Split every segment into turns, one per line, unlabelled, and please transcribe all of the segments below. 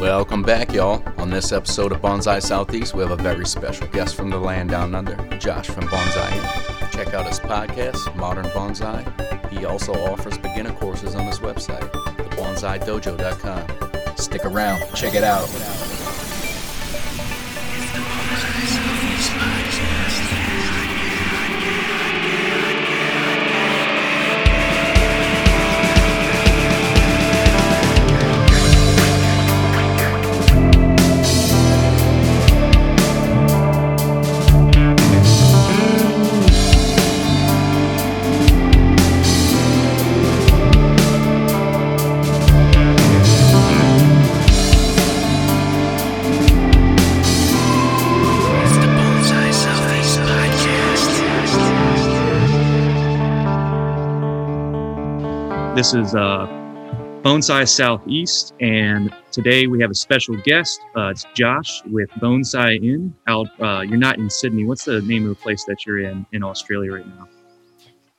Welcome back, y'all. On this episode of Bonsai Southeast, we have a very special guest from the land down under, Josh from Bonsai. Check out his podcast, Modern Bonsai. He also offers beginner courses on his website, thebonsaidojo.com. Stick around, check it out.
This is uh, Bonsai Southeast, and today we have a special guest. Uh, it's Josh with Bonsai-En. Out, uh, you're not in Sydney. What's the name of the place that you're in in Australia right now?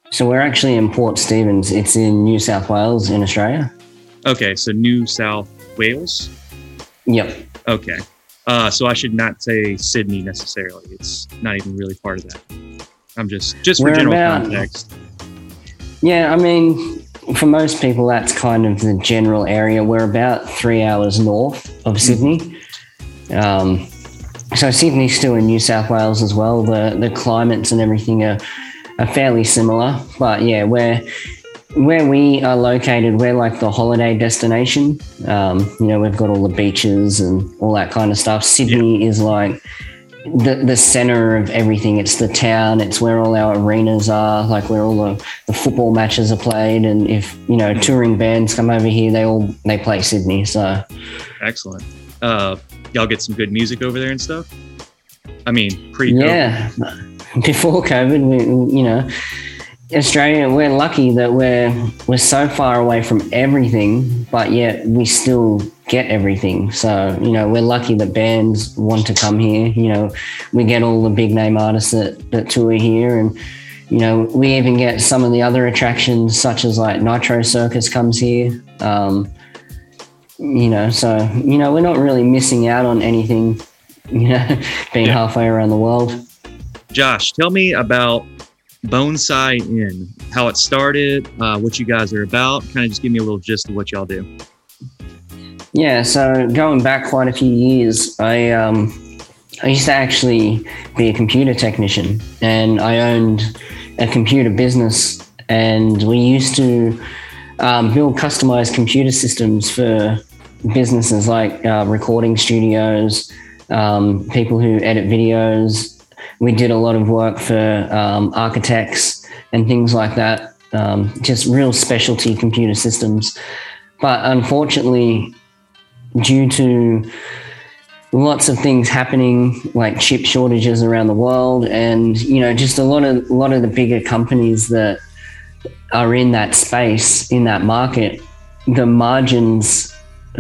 So we're actually in Port Stephens. It's in New South Wales in Australia.
Okay, so New South Wales.
Yep.
Okay, uh, so I should not say Sydney necessarily. It's not even really part of that. I'm just just for
We're
general
about-
context.
Yeah, I mean, for most people, that's kind of the general area. We're about three hours north of Sydney. Um, so Sydney's still in New South Wales as well. The the climates and everything are, are fairly similar. But yeah, where where we are located, we're like the holiday destination. Um, you know, we've got all the beaches and all that kind of stuff. Sydney is like the the center of everything. It's the town. It's where all our arenas are, like where all the, the football matches are played. And if you know touring bands come over here, they all they play Sydney. So
Excellent. Uh, y'all get some good music over there and stuff. I mean, pre
yeah, before COVID, we you know Australia, we're lucky that we're we're so far away from everything, but yet we still get everything. So you know, we're lucky that bands want to come here. You know, we get all the big name artists that that tour here, and you know, we even get some of the other attractions, such as like Nitro Circus comes here. Um, you know, so you know, we're not really missing out on anything. You know, being
Yeah.
halfway around the world.
Josh, tell me about Bonsai-En, how it started, uh, what you guys are about. Kind of just give me a little gist of what y'all do.
Yeah, so going back quite a few years, I um, I used to actually be a computer technician, and I owned a computer business, and we used to um, build customized computer systems for businesses like uh, recording studios, um, people who edit videos. We did a lot of work for um, architects and things like that. Um, just real specialty computer systems. But unfortunately, due to lots of things happening like chip shortages around the world and you know just a lot of a lot of the bigger companies that are in that space in that market the margins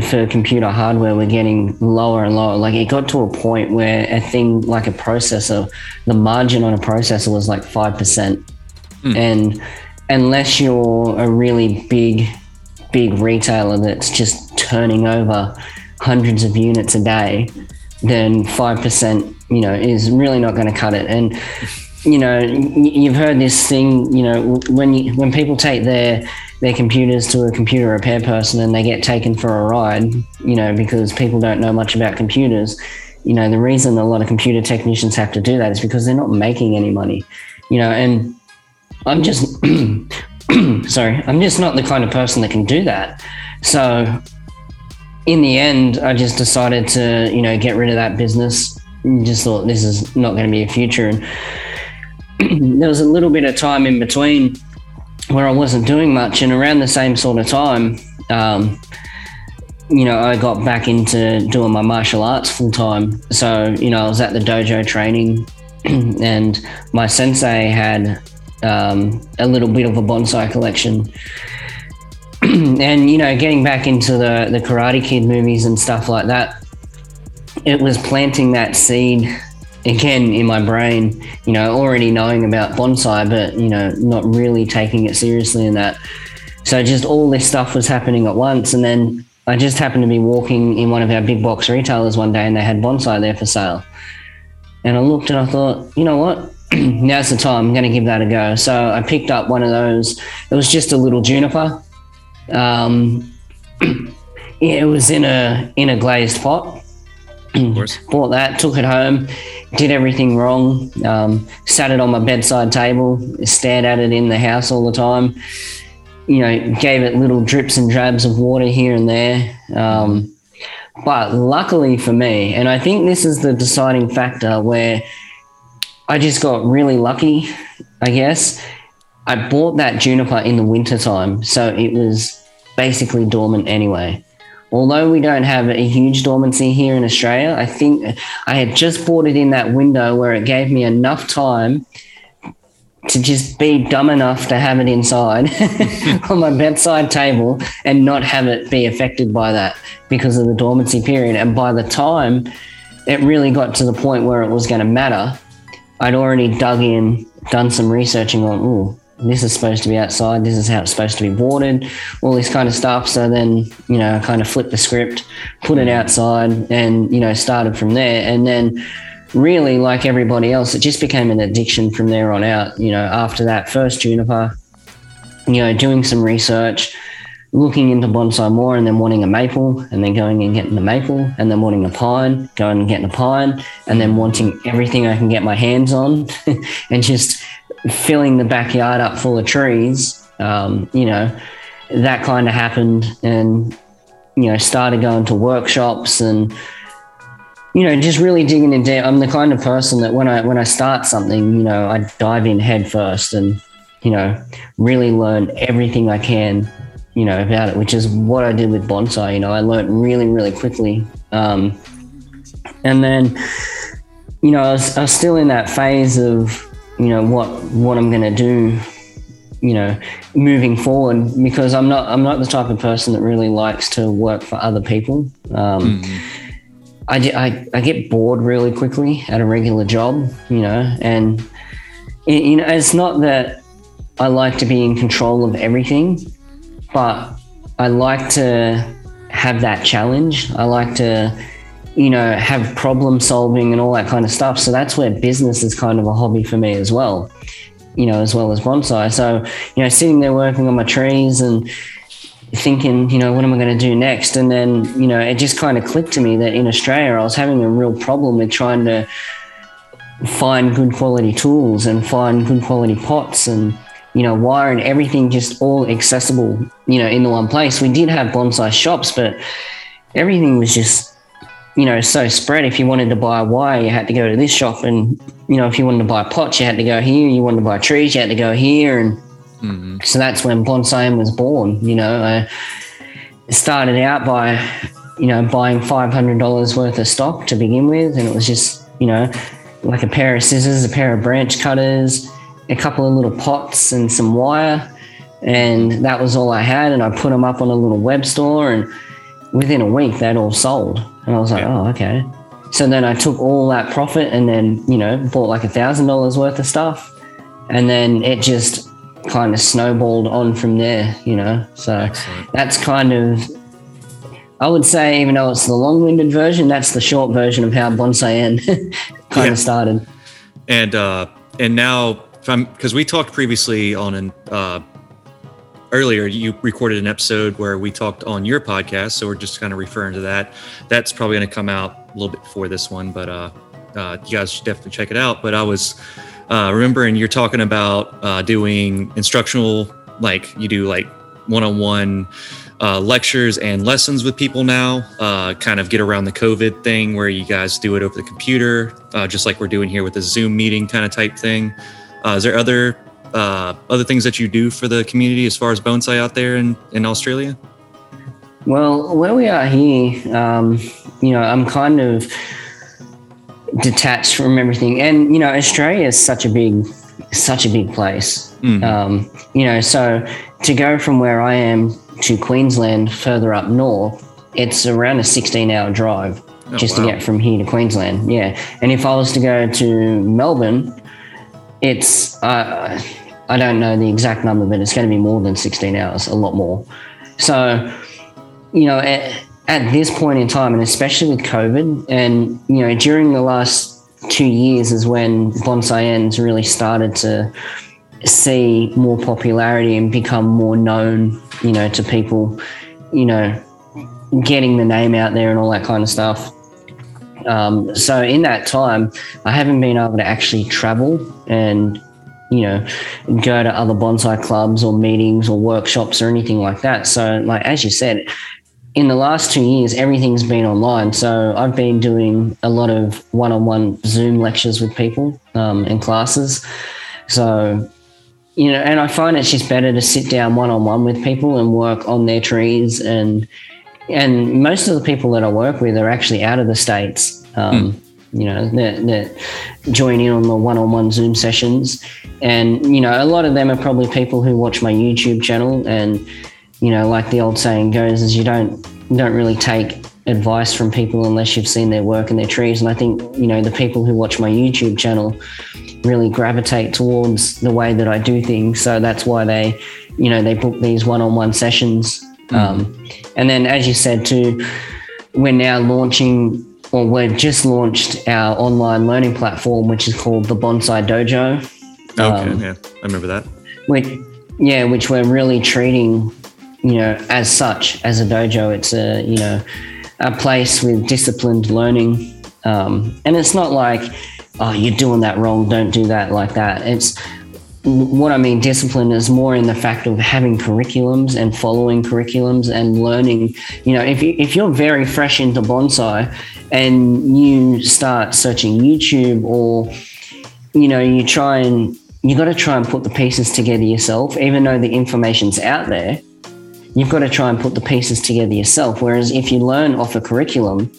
for computer hardware were getting lower and lower like it got to a point where a thing like a processor the margin on a processor was like 5%
Hmm.
and unless you're a really big big retailer that's just turning over hundreds of units a day, then 5%, you know, is really not going to cut it. And, you know, you've heard this thing, you know, when you, when people take their, their computers to a computer repair person and they get taken for a ride, you know, because people don't know much about computers, you know, the reason a lot of computer technicians have to do that is because they're not making any money, you know, and I'm just, sorry, I'm just not the kind of person that can do that. So in the end, I just decided to, you know, get rid of that business. Just thought this is not going to be a future. And there was a little bit of time in between where I wasn't doing much. And around the same sort of time, um, you know, I got back into doing my martial arts full time. So, you know, I was at the dojo training and my sensei had um, a little bit of a bonsai collection. and, you know, getting back into the, the Karate Kid movies and stuff like that, it was planting that seed again in my brain, you know, already knowing about bonsai, but you know, not really taking it seriously in that. So just all this stuff was happening at once, and then I just happened to be walking in one of our big box retailers one day, and they had bonsai there for sale. And I looked and I thought, you know what? Now's the time. I'm going to give that a go. So I picked up one of those. It was just a little juniper. Um, it was in a in a glazed pot.
Of course.
Bought that, took it home, did everything wrong. Um, sat it on my bedside table, stared at it in the house all the time. You know, gave it little drips and drabs of water here and there. Um, but luckily for me, and I think this is the deciding factor where I just got really lucky, I guess. I bought that juniper in the winter time, so it was basically dormant anyway. Although we don't have a huge dormancy here in Australia, I think I had just bought it in that window where it gave me enough time to just be dumb enough to have it inside on my bedside table and not have it be affected by that because of the dormancy period. And by the time it really got to the point where it was going to matter, I'd already dug in, done some researching on, oh, this is supposed to be outside, this is how it's supposed to be watered, all this kind of stuff. So then, you know, I kind of flipped the script, put it outside, and, you know, started from there. And then, really, like everybody else, it just became an addiction from there on out. You know, after that first juniper, you know, doing some research, looking into bonsai more, and then wanting a maple, and then going and getting the maple, and then wanting a pine, going and getting a pine, and then wanting everything I can get my hands on, and just filling the backyard up full of trees. Um, you know, that kind of happened, and you know, started going to workshops and you know, just really digging in deep. I'm the kind of person that when I when I start something, you know, I dive in head first and you know really learn everything I can, you know, about it. Which is what I did with bonsai. You know, I learned really really quickly, um, and then you know I was, I was still in that phase of you know what what I'm going to do you know moving forward because i'm not i'm not the type of person that really likes to work for other people um, I, I, I get bored really quickly at a regular job you know and it, you know it's not that i like to be in control of everything but i like to have that challenge i like to you know have problem solving and all that kind of stuff so that's where business is kind of a hobby for me as well you know, as well as bonsai. So, you know, sitting there working on my trees and thinking, you know, what am I going to do next? And then, you know, it just kind of clicked to me that in Australia, I was having a real problem with trying to find good quality tools and find good quality pots and, you know, wire and everything just all accessible, you know, in the one place. We did have bonsai shops, but everything was just you know, so spread. If you wanted to buy a wire, you had to go to this shop, and you know, if you wanted to buy pots, you had to go here. You wanted to buy trees, you had to go here, and mm-hmm. so that's when bonsai was born. You know, I started out by you know buying five hundred dollars worth of stock to begin with, and it was just you know like a pair of scissors, a pair of branch cutters, a couple of little pots, and some wire, and that was all I had. And I put them up on a little web store, and within a week they'd all sold and I was like, yeah. oh, okay. So then I took all that profit and then, you know, bought like a thousand dollars worth of stuff. And then it just kind of snowballed on from there, you know. So Excellent. that's kind of I would say, even though it's the long-winded version, that's the short version of how Bonsai-En kind yeah. of started.
And uh, and now, because we talked previously on an uh, earlier you recorded an episode where we talked on your podcast so we're just kind of referring to that. That's probably going to come out a little bit before this one but uh, uh, you guys should definitely check it out. But i was uh, remembering you're talking about uh, doing instructional like you do like one-on-one uh, lectures and lessons with people now uh, kind of get around the covid thing where you guys do it over the computer just like we're doing here with the zoom meeting kind of type thing is there other uh, other things that you do for the community as far as bonsai out there in, in Australia?
Well, where we are here, um, you know, I'm kind of detached from everything, and you know, Australia is such a big, such a big place. Mm. Um, you know, so to go from where I am to Queensland, further up north, it's around a 16-hour drive. oh, just wow. to get from here to Queensland. Yeah, and if I was to go to Melbourne, it's uh, I don't know the exact number, but it's going to be more than 16 hours, a lot more. So, you know, at, at this point in time, and especially with COVID, and you know, during the last two years is when bonsai ends really started to see more popularity and become more known, you know, to people, you know, getting the name out there and all that kind of stuff. Um, so in that time, I haven't been able to actually travel and, you know, go to other bonsai clubs or meetings or workshops or anything like that. So, like as you said, in the last two years, everything's been online. So I've been doing a lot of one-on-one Zoom lectures with people um, in classes. So you know, and I find it's just better to sit down one-on-one with people and work on their trees and and most of the people that I work with are actually out of the states. Um, mm. You know, that that join in on the one-on-one Zoom sessions, and you know, a lot of them are probably people who watch my YouTube channel and you know, like the old saying goes, is you don't don't really take advice from people unless you've seen their work and their trees. And I think you know the people who watch my YouTube channel really gravitate towards the way that I do things. So that's why they, you know, they book these one-on-one sessions. Um, and then, as you said, too, we're now launching, or we've just launched our online learning platform, which is called the Bonsai Dojo.
Okay, um, yeah, I remember that.
Which, yeah, which we're really treating you know, as such, as a dojo, it's a, you know, a place with disciplined learning. Um, and it's not like, oh, you're doing that wrong, don't do that like that. It's what I mean, discipline is more in the fact of having curriculums and following curriculums and learning. You know, if, you, if you're very fresh into bonsai and you start searching YouTube or, you know, you try and you got to try and put the pieces together yourself, even though the information's out there you've got to try and put the pieces together yourself. Whereas if you learn off a curriculum,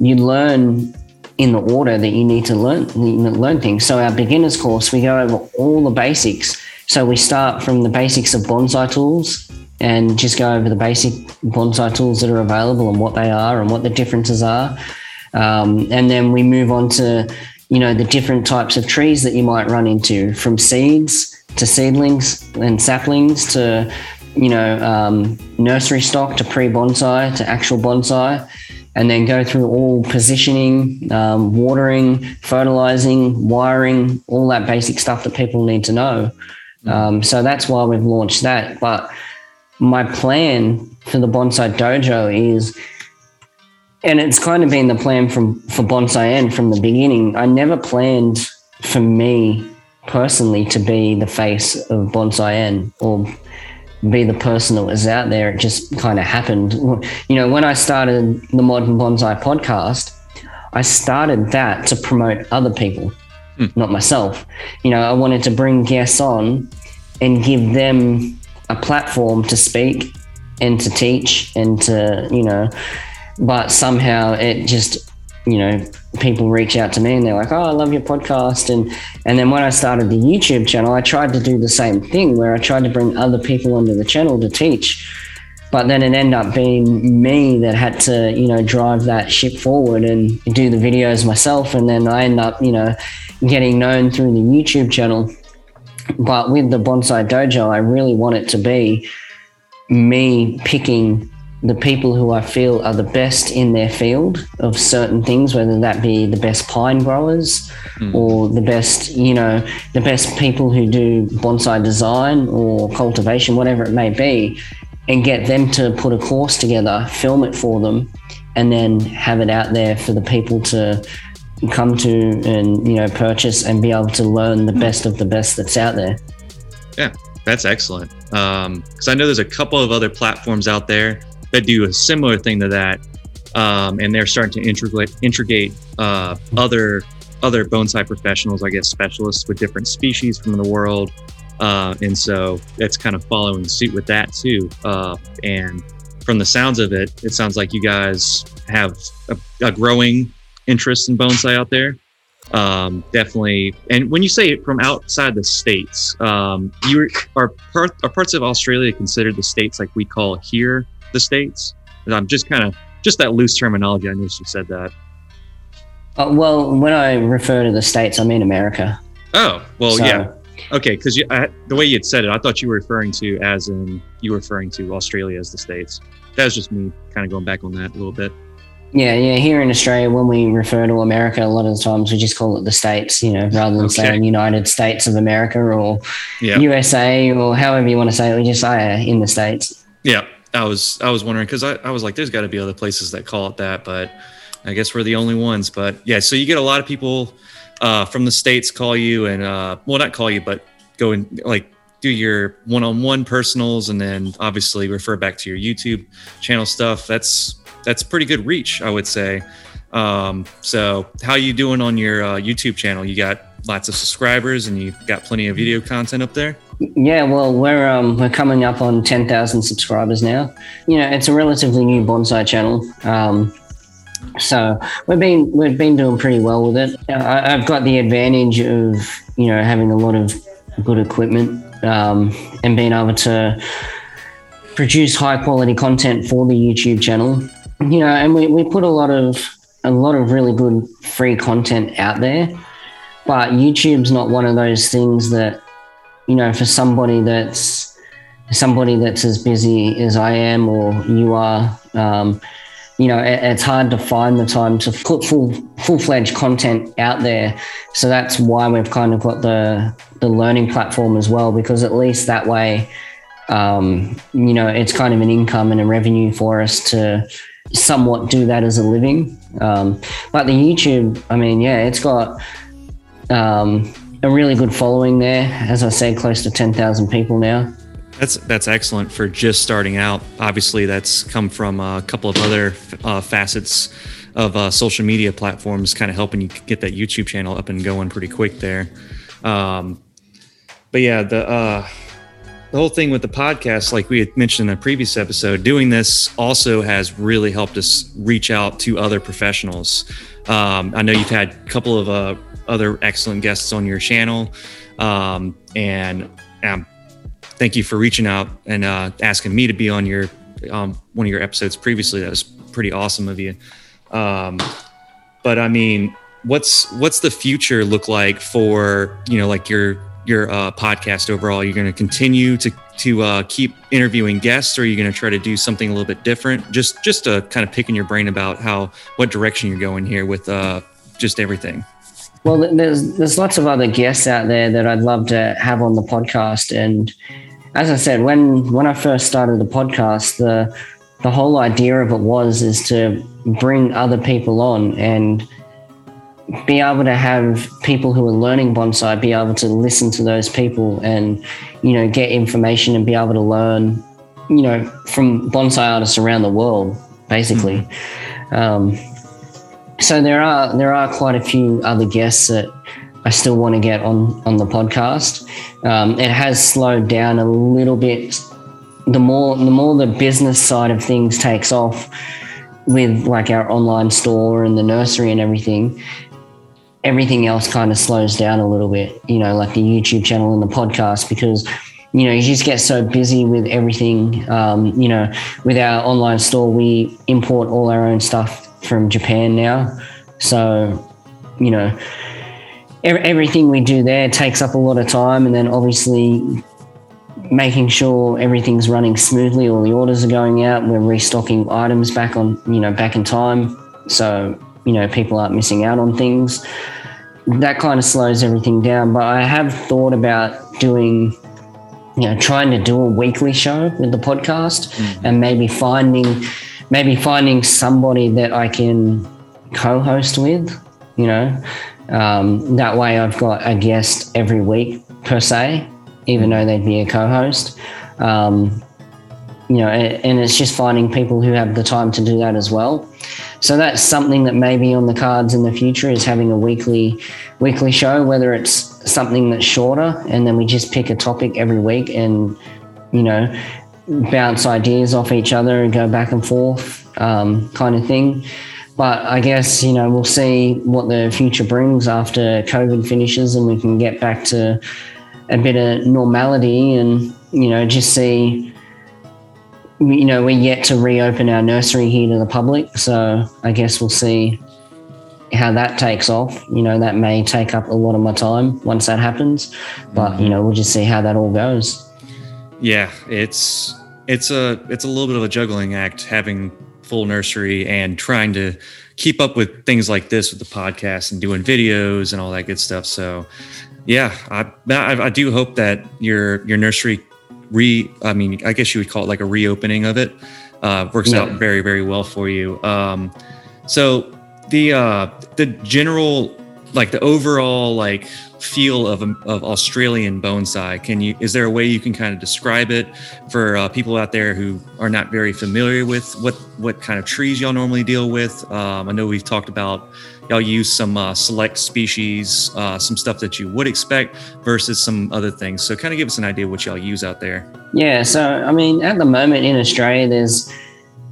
you learn in the order that you need to learn learn things. So our beginners course, we go over all the basics. So we start from the basics of bonsai tools and just go over the basic bonsai tools that are available and what they are and what the differences are. Um, and then we move on to you know the different types of trees that you might run into from seeds to seedlings and saplings to you know, um, nursery stock to pre bonsai to actual bonsai, and then go through all positioning, um, watering, fertilizing, wiring, all that basic stuff that people need to know. Mm. Um, so that's why we've launched that. But my plan for the bonsai dojo is, and it's kind of been the plan from for Bonsai-En from the beginning. I never planned for me personally to be the face of Bonsai-En or be the person that was out there. It just kind of happened. You know, when I started the Modern Bonsai podcast, I started that to promote other people, mm. not myself. You know, I wanted to bring guests on and give them a platform to speak and to teach and to, you know, but somehow it just, you know, people reach out to me and they're like, "Oh, I love your podcast." And and then when I started the YouTube channel, I tried to do the same thing where I tried to bring other people onto the channel to teach. But then it ended up being me that had to, you know, drive that ship forward and do the videos myself. And then I end up, you know, getting known through the YouTube channel. But with the Bonsai Dojo, I really want it to be me picking the people who I feel are the best in their field of certain things, whether that be the best pine growers mm. or the best, you know, the best people who do bonsai design or cultivation, whatever it may be, and get them to put a course together, film it for them, and then have it out there for the people to come to and, you know, purchase and be able to learn the best of the best that's out there.
Yeah, that's excellent. Because um, I know there's a couple of other platforms out there that do a similar thing to that, um, and they're starting to integrate integrate uh, other other bonsai professionals, I guess specialists with different species from the world, uh, and so it's kind of following suit with that too. Uh, and from the sounds of it, it sounds like you guys have a, a growing interest in bonsai out there. Um, definitely. And when you say it from outside the states, um, you are, are parts of Australia considered the states like we call here the states. I'm just kind of just that loose terminology. I noticed you said that.
Uh, well, when I refer to the states, I mean America.
Oh, well,
So-
yeah. Okay, because the way you had said it, I thought you were referring to as in you were referring to Australia as the states. That was just me kind of going back on that a little bit.
Yeah, yeah. Here in Australia, when we refer to America, a lot of the times we just call it the states, you know, rather than
Okay.
saying United States of America or
Yeah,
USA or however you want to say it. We just say in the states.
yeah. I was I was wondering because I, I was like, there's got to be other places that call it that, but I guess we're the only ones. But yeah, so you get a lot of people uh, from the states call you and uh, well, not call you, but go and like do your one-on-one personals, and then obviously refer back to your YouTube channel stuff. That's that's pretty good reach, I would say. Um, so how you doing on your uh, YouTube channel? You got lots of subscribers and you got plenty of video content up there.
Yeah, well, we're um, we're coming up on ten thousand subscribers now. You know, it's a relatively new bonsai channel, um, so we've been we've been doing pretty well with it. I, I've got the advantage of you know having a lot of good equipment um, and being able to produce high quality content for the YouTube channel. You know, and we, we put a lot of a lot of really good free content out there, but YouTube's not one of those things that you know, for somebody that's somebody that's as busy as I am or you are, um, you know, it, it's hard to find the time to put full full fledged content out there. So that's why we've kind of got the the learning platform as well, because at least that way, um, you know, it's kind of an income and a revenue for us to somewhat do that as a living. Um, but the YouTube, I mean, yeah, it's got. Um, a really good following there. As I said, close to 10,000 people now.
That's that's excellent for just starting out. Obviously, that's come from a couple of other uh, facets of uh, social media platforms, kind of helping you get that YouTube channel up and going pretty quick there. Um, but yeah, the uh, the whole thing with the podcast, like we had mentioned in a previous episode, doing this also has really helped us reach out to other professionals. Um, I know you've had a couple of uh, other excellent guests on your channel, um, and um, thank you for reaching out and uh, asking me to be on your um, one of your episodes previously. That was pretty awesome of you. Um, but I mean, what's what's the future look like for you know like your your uh, podcast overall? You're going to continue to to uh, keep interviewing guests, or are you going to try to do something a little bit different? Just just to kind of picking your brain about how what direction you're going here with uh, just everything.
Well, there's there's lots of other guests out there that I'd love to have on the podcast. And as I said, when when I first started the podcast, the the whole idea of it was is to bring other people on and be able to have people who are learning bonsai be able to listen to those people and you know get information and be able to learn you know from bonsai artists around the world basically um, so there are there are quite a few other guests that I still want to get on on the podcast. Um, it has slowed down a little bit. The more the more the business side of things takes off with like our online store and the nursery and everything, everything else kind of slows down a little bit. You know, like the YouTube channel and the podcast because you know, you just get so busy with everything. Um, you know, with our online store, we import all our own stuff from Japan now. So, you know, ev- everything we do there takes up a lot of time. And then obviously making sure everything's running smoothly, all the orders are going out, we're restocking items back on, you know, back in time. So, you know, people aren't missing out on things. That kind of slows everything down. But I have thought about doing you know trying to do a weekly show with the podcast mm. and maybe finding maybe finding somebody that I can co-host with you know? Um, that way I've got a guest every week per se even though they'd be a co-host. Um, you know and, it's just finding people who have the time to do that as well. So that's something that may be on the cards in the future is having a weekly weekly show whether it's something that's shorter and then we just pick a topic every week and you know bounce ideas off each other and go back and forth um, kind of thing but i guess you know we'll see what the future brings after covid finishes and we can get back to a bit of normality and you know just see you know, we're yet to reopen our nursery here to the public. So I guess we'll see how that takes off. You know, that may take up a lot of my time once that happens. But, you know, we'll just see how that all goes.
Yeah, it's it's a it's a little bit of a juggling act having full nursery and trying to keep up with things like this with the podcast and doing videos and all that good stuff. So, yeah, I I, I do hope that your your nursery re I mean I guess you would call it like a reopening of it uh, works
Yeah.
out very very well for you. Um, so the uh, the general like the overall like feel of of Australian bonsai. Can you is there a way you can kind of describe it for uh, people out there who are not very familiar with what what kind of trees y'all normally deal with? Um, I know we've talked about y'all use some uh, select species, uh, some stuff that you would expect versus some other things. So kind of give us an idea what y'all use out there.
Yeah, so I mean, at the moment in Australia, there's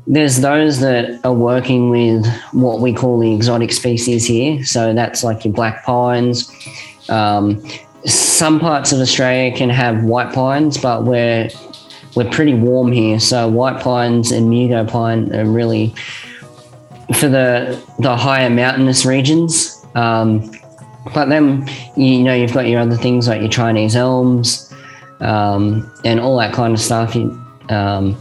there's those that are working with what we call the exotic species here. So that's like your black pines. Um, some parts of Australia can have white pines, but we're we're pretty warm here. So white pines and mugo pine are really for the the higher mountainous regions. Um, but then you know you've got your other things like your Chinese elms um, and all that kind of stuff. Um,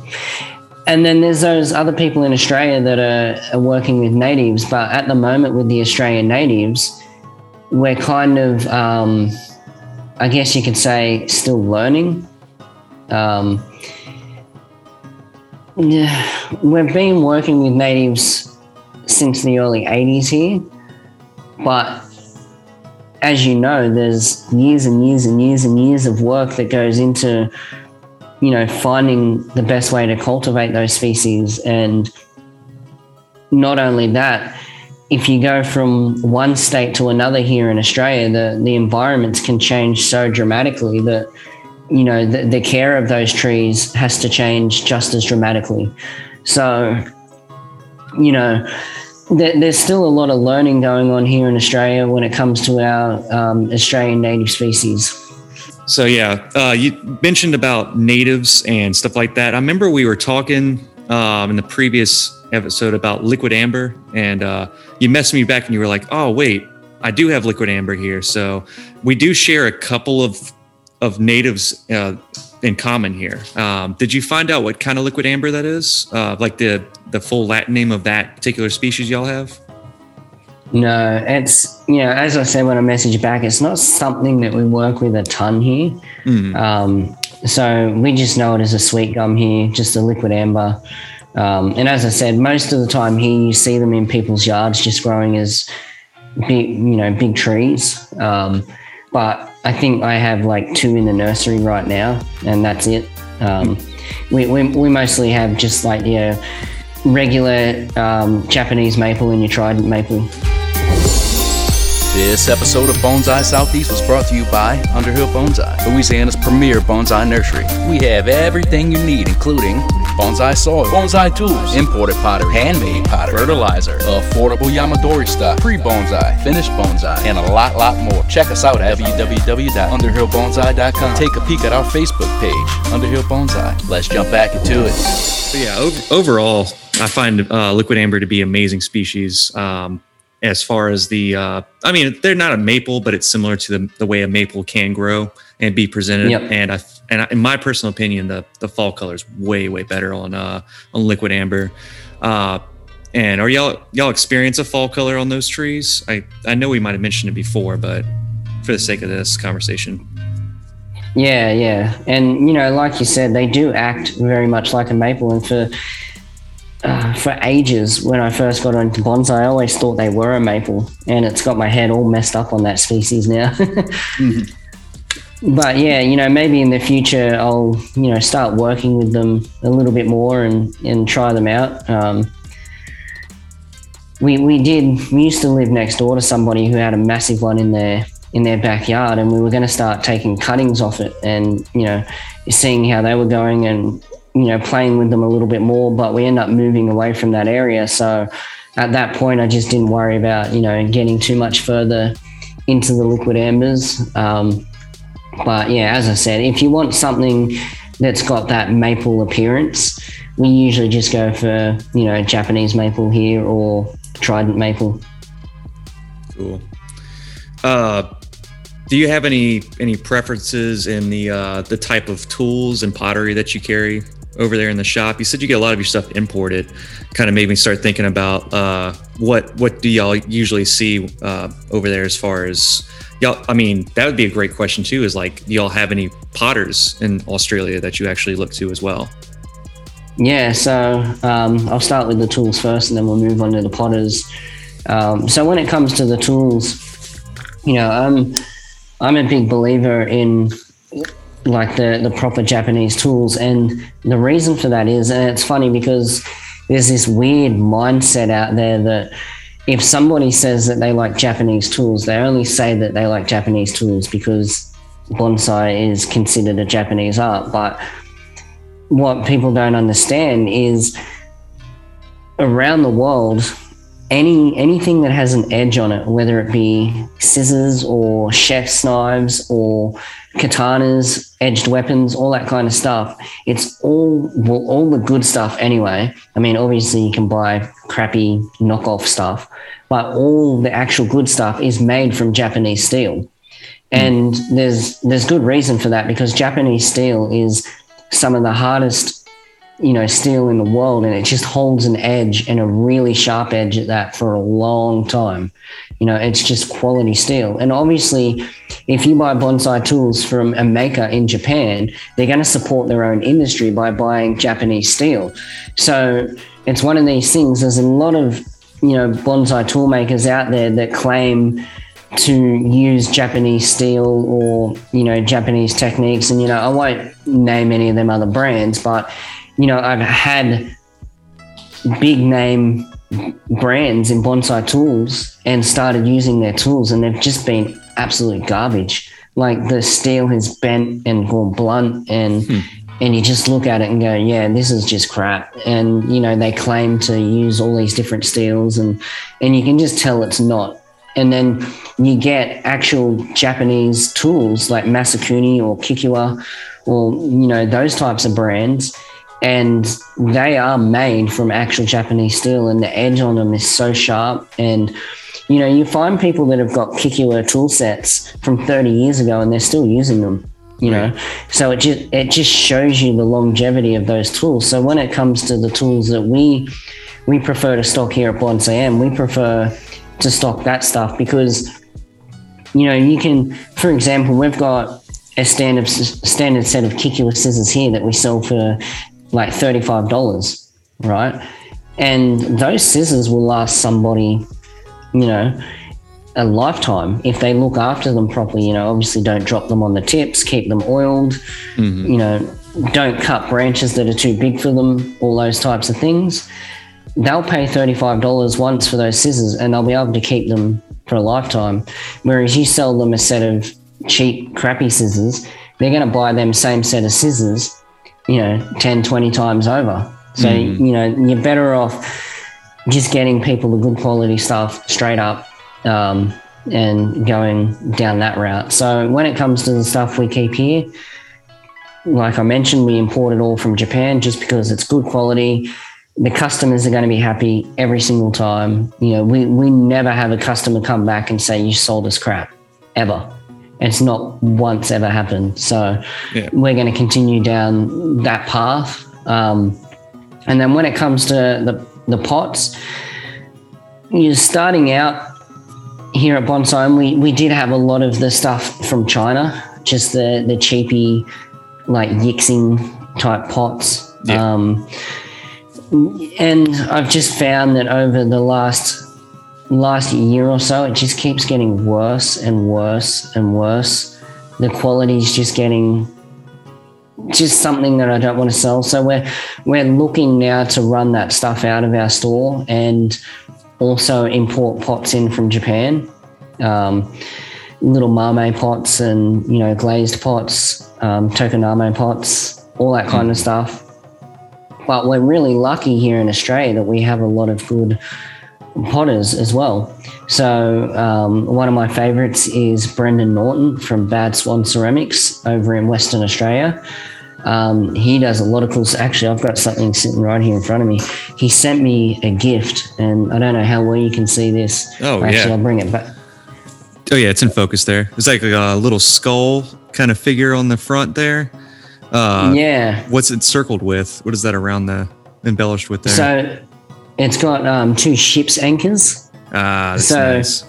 and then there's those other people in Australia that are, are working with natives, but at the moment with the Australian natives, we're kind of, um, I guess you could say, still learning. Um, we've been working with natives since the early 80s here, but as you know, there's years and years and years and years of work that goes into, you know, finding the best way to cultivate those species. And not only that, if you go from one state to another here in Australia, the, the environments can change so dramatically that, you know, the, the care of those trees has to change just as dramatically. So, you know, there, there's still a lot of learning going on here in Australia when it comes to our um, Australian native species.
So yeah, uh, you mentioned about natives and stuff like that. I remember we were talking um, in the previous episode about liquid amber, and uh, you messaged me back and you were like, "Oh wait, I do have liquid amber here." So we do share a couple of of natives uh, in common here. Um, did you find out what kind of liquid amber that is? Uh, like the the full Latin name of that particular species y'all have?
No, it's you know, as I said when I messaged back, it's not something that we work with a ton here.
Mhm.
Um, so we just know it as a sweet gum here, just a liquid amber. Um, and as I said, most of the time here you see them in people's yards, just growing as big, you know, big trees. Um, but I think I have like two in the nursery right now, and that's it. Um, we, we, we mostly have just like your regular um, Japanese maple and your trident maple.
This episode of Bonsai Southeast was brought to you by Underhill Bonsai, Louisiana's premier bonsai nursery. We have everything you need, including bonsai soil, bonsai tools, imported pottery, handmade pottery, fertilizer, affordable Yamadori stock, pre-bonsai, finished bonsai, and a lot, lot more. Check us out at www.underhillbonsai.com. Take a peek at our Facebook page, Underhill Bonsai. Let's jump back into it.
So yeah, ov- overall, I find uh, liquid amber to be an amazing species. Um, as far as the, uh, I mean, they're not a maple, but it's similar to the, the way a maple can grow and be presented.
Yep.
And I, and I, in my personal opinion, the the fall color is way way better on uh on liquid amber. Uh, and are y'all y'all experience a fall color on those trees? I I know we might have mentioned it before, but for the sake of this conversation,
Yeah, yeah, and you know, like you said, they do act very much like a maple. And for uh, for ages, when I first got into bonsai, I always thought they were a maple, and it's got my head all messed up on that species now. But yeah, you know, maybe in the future I'll you know start working with them a little bit more and and try them out. Um, we we did we used to live next door to somebody who had a massive one in their in their backyard and we were going to start taking cuttings off it and you know seeing how they were going and you know playing with them a little bit more but we end up moving away from that area so at that point i just didn't worry about you know getting too much further into the liquid ambers um, but yeah as i said if you want something that's got that maple appearance we usually just go for you know Japanese maple here or Trident maple.
Cool. Uh, do you have any any preferences in the uh, the type of tools and pottery that you carry over there in the shop? You said you get a lot of your stuff imported. Kind of made me start thinking about uh, what what do y'all usually see uh, over there as far as y'all. I mean, that would be a great question too. Is like, y'all have any potters in Australia that you actually look to as well?
Yeah, so um, I'll start with the tools first, and then we'll move on to the potters. Um, so when it comes to the tools, you know, I'm I'm a big believer in like the the proper Japanese tools, and the reason for that is, and it's funny because there's this weird mindset out there that if somebody says that they like Japanese tools, they only say that they like Japanese tools because bonsai is considered a Japanese art, but what people don't understand is around the world any anything that has an edge on it whether it be scissors or chef's knives or katanas edged weapons all that kind of stuff it's all well, all the good stuff anyway. I mean obviously you can buy crappy knockoff stuff but all the actual good stuff is made from japanese steel. Hmm. And there's there's good reason for that because japanese steel is some of the hardest, you know, steel in the world, and it just holds an edge and a really sharp edge at that for a long time. You know, it's just quality steel. And obviously, if you buy bonsai tools from a maker in Japan, they're going to support their own industry by buying Japanese steel. So it's one of these things. There's a lot of you know bonsai tool makers out there that claim to use Japanese steel or you know Japanese techniques, and you know I won't name any of them other brands, but you know I've had big name brands in bonsai tools and started using their tools, and they've just been absolute garbage. Like the steel has bent and gone blunt, and hmm. and you just look at it and go, yeah, this is just crap. And you know they claim to use all these different steels, and and you can just tell it's not and then you get actual Japanese tools like Masakuni or Kikyo or you know those types of brands and they are made from actual Japanese steel and the edge on them is so sharp. And you know you find people that have got Kikyo tool sets from 30 years ago and they're still using them you know? So it just it just shows you the longevity of those tools. So when it comes to the tools that we we prefer to stock here at Bonsai-En, we prefer to stock that stuff because you know you can for example we've got a standard standard set of Kikyo scissors here that we sell for like $35 right and those scissors will last somebody you know a lifetime if they look after them properly you know obviously don't drop them on the tips keep them oiled mm-hmm. you know don't cut branches that are too big for them all those types of things they'll pay $35 once for those scissors and they'll be able to keep them for a lifetime. Whereas you sell them a set of cheap, crappy scissors, they're going to buy them same set of scissors, you know, 10, 20 times over. So, mm. you know, you're better off just getting people the good quality stuff straight up um, and going down that route. So, when it comes to the stuff we keep here, like I mentioned, we import it all from Japan just because it's good quality the customers are going to be happy every single time. You know, we, we never have a customer come back and say, you sold us crap, ever. It's not once ever happened. So yeah. we're going to continue down that path. Um, and then when it comes to the, the pots, you're starting out here at Bonsai, we, we did have a lot of the stuff from China, just the, the cheapy, like Yixing type pots. Yeah. Um, and I've just found that over the last last year or so, it just keeps getting worse and worse and worse. The quality is just getting just something that I don't want to sell. So we're we're looking now to run that stuff out of our store and also import pots in from Japan. Um, little mame pots and you know glazed pots, um, tokoname pots, all that kind of stuff. But we're really lucky here in Australia that we have a lot of good potters as well. So um, one of my favourites is Brendan Norton from Bad Swan Ceramics over in Western Australia. Um, he does a lot of cool. Actually, I've got something sitting right here in front of me. He sent me a gift, and I don't know how well you can see this.
Oh,
actually,
yeah.
I'll bring it back.
Oh yeah, it's in focus there. It's like a little skull kind of figure on the front there. Uh,
yeah.
What's it circled with? What is that around the embellished with there?
So it's got um, two ship's anchors.
ah,
so-
nice.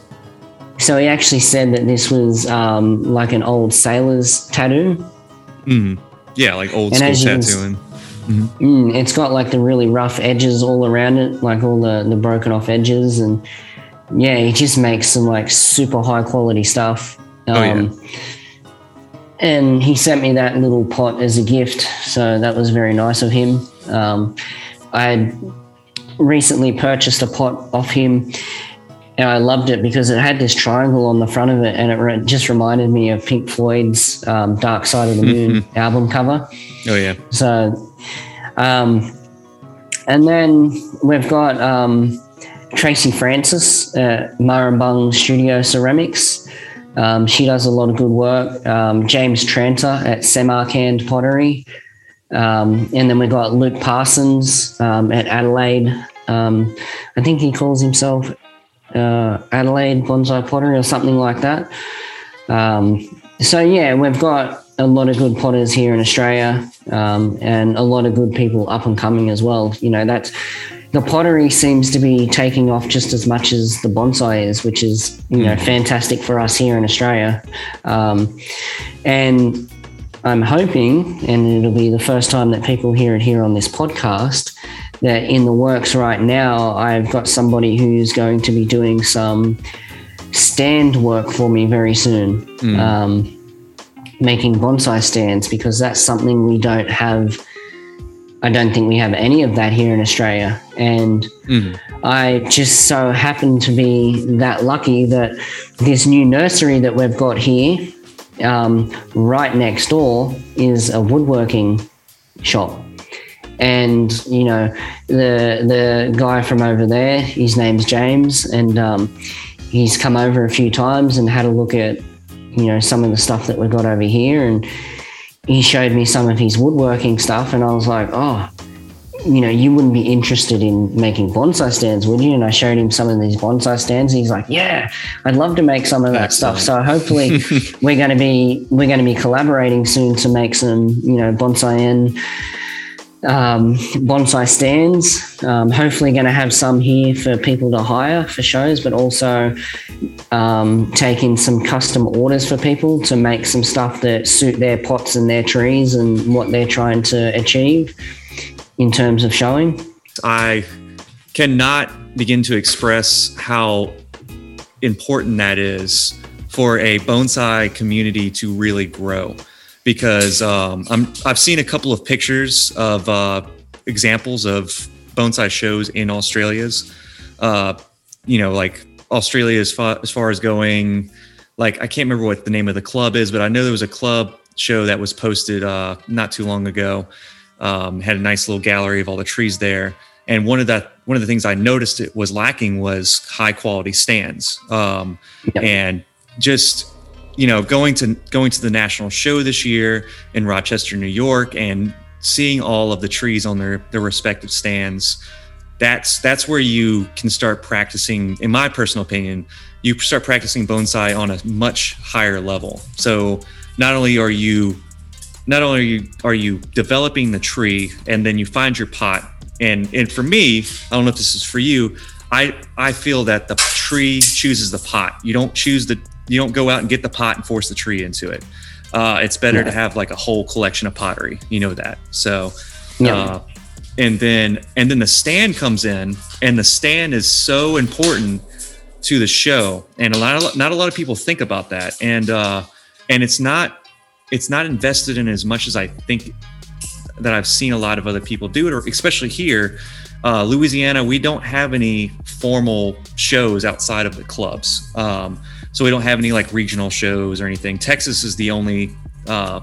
So he actually said that this was um, like an old sailor's tattoo.
Mm. Yeah, like old
And
school
you can
tattooing.
Mm, it's got like the really rough edges all around it, like all the, the broken off edges. And yeah, he just makes some like super high quality stuff. Um,
Oh, yeah.
And he sent me that little pot as a gift. So that was very nice of him. Um, I had recently purchased a pot off him and I loved it because it had this triangle on the front of it and it re- just reminded me of Pink Floyd's um, Dark Side of the Moon album cover.
Oh yeah.
So, um, and then we've got um, Tracy Francis at Marambung Studio Ceramics. Um, she does a lot of good work. Um, James Tranter at Samarkand Pottery. Um, and then we've got Luke Parsons um, at Adelaide. Um, I think he calls himself uh, Adelaide Bonsai Pottery or something like that. Um, so yeah, we've got a lot of good potters here in Australia, um, and a lot of good people up and coming as well. You know, that's the pottery seems to be taking off just as much as the bonsai is, which is you know fantastic for us here in Australia. Um, and I'm hoping, and it'll be the first time that people hear it here on this podcast, that in the works right now, I've got somebody who's going to be doing some stand work for me very soon.
Mm.
Um, making bonsai stands because that's something we don't have. I don't think we have any of that here in Australia. And
Mhm.
I just so happen to be that lucky that this new nursery that we've got here, um, right next door, is a woodworking shop. And you know, the the guy from over there, his name's James, and um, he's come over a few times and had a look at you know some of the stuff that we've got over here, and he showed me some of his woodworking stuff, and I was like, oh, you know, you wouldn't be interested in making bonsai stands, would you? And I showed him some of these bonsai stands. And he's like, yeah, I'd love to make some of that stuff. So hopefully, we're going to be we're going to be collaborating soon to make some, you know, bonsai and um, bonsai stands. Um, hopefully, going to have some here for people to hire for shows, but also um, taking some custom orders for people to make some stuff that suit their pots and their trees and what they're trying to achieve in terms of showing.
I cannot begin to express how important that is for a bonsai community to really grow because um, I'm, I've seen a couple of pictures of uh, examples of bonsai shows in Australia's. Uh, you know, like Australia as far, as far as going, like I can't remember what the name of the club is, but I know there was a club show that was posted uh, not too long ago. Um, had a nice little gallery of all the trees there, and one of that one of the things I noticed it was lacking was high quality stands. Um,
Yep.
and just you know going to going to the national show this year in Rochester, New York, and seeing all of the trees on their their respective stands. That's that's where you can start practicing. In my personal opinion, you start practicing bonsai on a much higher level. So not only are you not only are you are you developing the tree and then you find your pot and and for me i don't know if this is for you i i feel that the tree chooses the pot. You don't choose the you don't go out and get the pot and force the tree into it. Uh, it's better to have like a whole collection of pottery you know that. So
Yeah.
uh, and then and then the stand comes in and the stand is so important to the show. And a lot of, not a lot of people think about that. And uh and it's not it's not invested in as much as I think that I've seen a lot of other people do it, or especially here, uh, Louisiana. We don't have any formal shows outside of the clubs, um, so we don't have any like regional shows or anything. Texas is the only uh,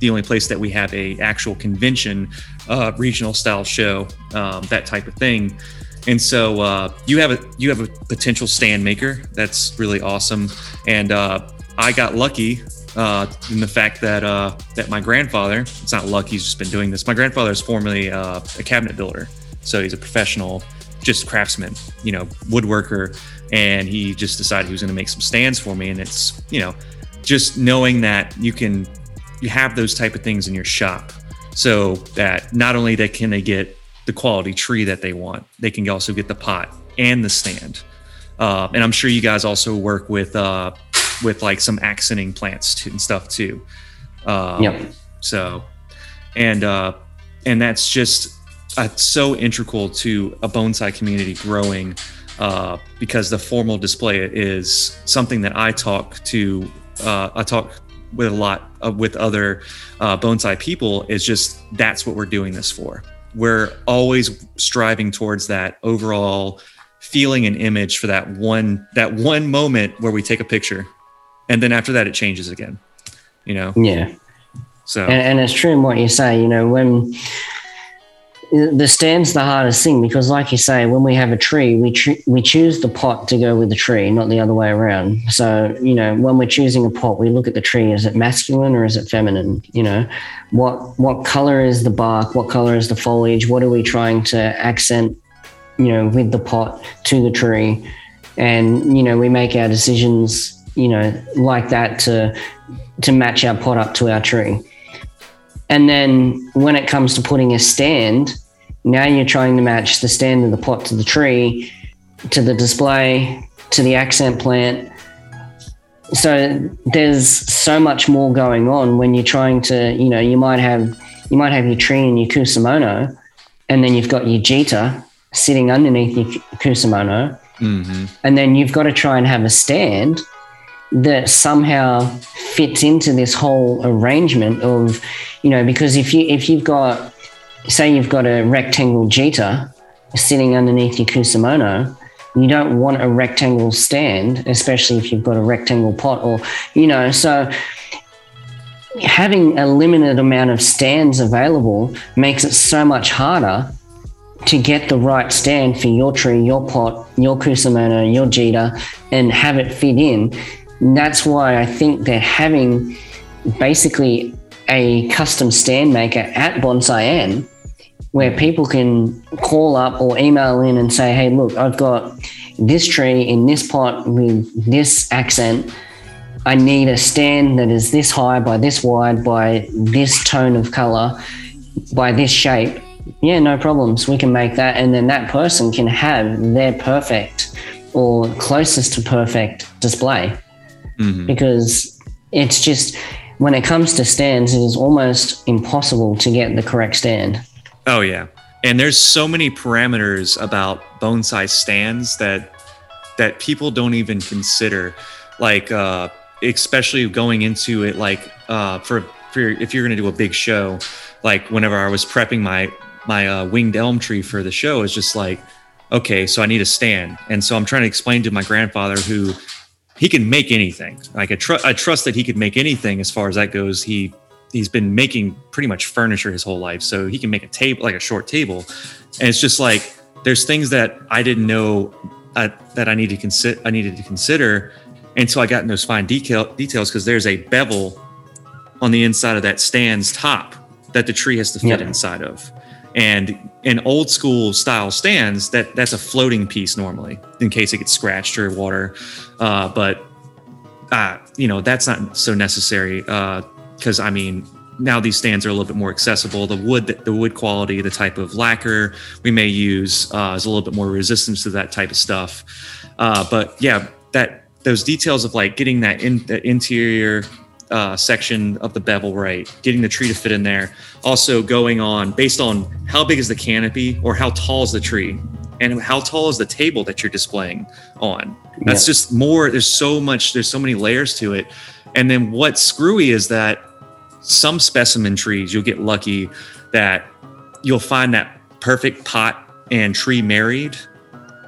the only place that we have a actual convention, uh, regional style show, um, that type of thing. And so uh, you have a you have a potential stand maker that's really awesome, and uh, I got lucky uh, in the fact that uh, that my grandfather, it's not luck, he's just been doing this. My grandfather is formerly uh, a cabinet builder, so he's a professional, just craftsman, you know, woodworker, and he just decided he was going to make some stands for me. And it's you know, just knowing that you can you have those type of things in your shop, so that not only that can they get the quality tree that they want, they can also get the pot and the stand. Uh, and I'm sure you guys also work with uh, with like some accenting plants and stuff too. Um,
Yep.
So, and uh, and that's just uh, so integral to a bonsai community growing uh, because the formal display is something that I talk to. Uh, I talk with a lot of, with other uh, bonsai people. Is just that's what we're doing this for. We're always striving towards that overall feeling and image for that one that one moment where we take a picture and then after that it changes again you know
Yeah.
so
And, and it's true in what you say, you know, when the stand's the hardest thing because, like you say, when we have a tree, we tr- we choose the pot to go with the tree, not the other way around. So, you know, when we're choosing a pot, we look at the tree: is it masculine or is it feminine? You know, what what color is the bark? What color is the foliage? What are we trying to accent? You know, with the pot to the tree, and you know, we make our decisions, you know, like that to to match our pot up to our tree. And then when it comes to putting a stand, now you're trying to match the stand of the pot to the tree, to the display, to the accent plant. So there's so much more going on when you're trying to, you know, you might have you might have your tree and your kusamono, and then you've got your jita sitting underneath your kusamono,
mhm.
and then you've got to try and have a stand that somehow fits into this whole arrangement of you know because if you if you've got say you've got a rectangle jita sitting underneath your kusamono you don't want a rectangle stand especially if you've got a rectangle pot or you know so having a limited amount of stands available makes it so much harder to get the right stand for your tree, your pot, your kusamono, your jita, and have it fit in. That's why I think that having basically a custom stand maker at Bonsai-En, where people can call up or email in and say, "Hey, look, I've got this tree in this pot with this accent. I need a stand that is this high by this wide by this tone of color by this shape." yeah, no problems. We can make that. And then that person can have their perfect or closest to perfect display
Mhm.
because it's just when it comes to stands, it is almost impossible to get the correct stand.
Oh yeah, and there's so many parameters about bonsai stands that that people don't even consider, like uh, especially going into it like uh, for for if you're gonna do a big show, like whenever I was prepping my my uh, winged elm tree for the show, it's just like okay, so I need a stand, and so I'm trying to explain to my grandfather who he can make anything. Like I, tr- I trust that he could make anything as far as that goes. He he's been making pretty much furniture his whole life, so he can make a table like a short table. And it's just like there's things that I didn't know uh, that I needed to consider. I needed to consider until I got in those fine detail details because there's a bevel on the inside of that stand's top that the tree has to fit inside of. And in old school style stands, that that's a floating piece normally in case it gets scratched or water. Uh, but uh, you know that's not so necessary because I mean now these stands are a little bit more accessible. The wood, the wood quality, the type of lacquer we may use uh, is a little bit more resistant to that type of stuff. Uh, but yeah, that those details of like getting that in the interior uh, section of the bevel right, getting the tree to fit in there. Also going on based on how big is the canopy or how tall is the tree and how tall is the table that you're displaying on. That's
Yeah.
just more. There's so much. There's so many layers to it. And then what's screwy is that some specimen trees you'll get lucky that you'll find that perfect pot and tree married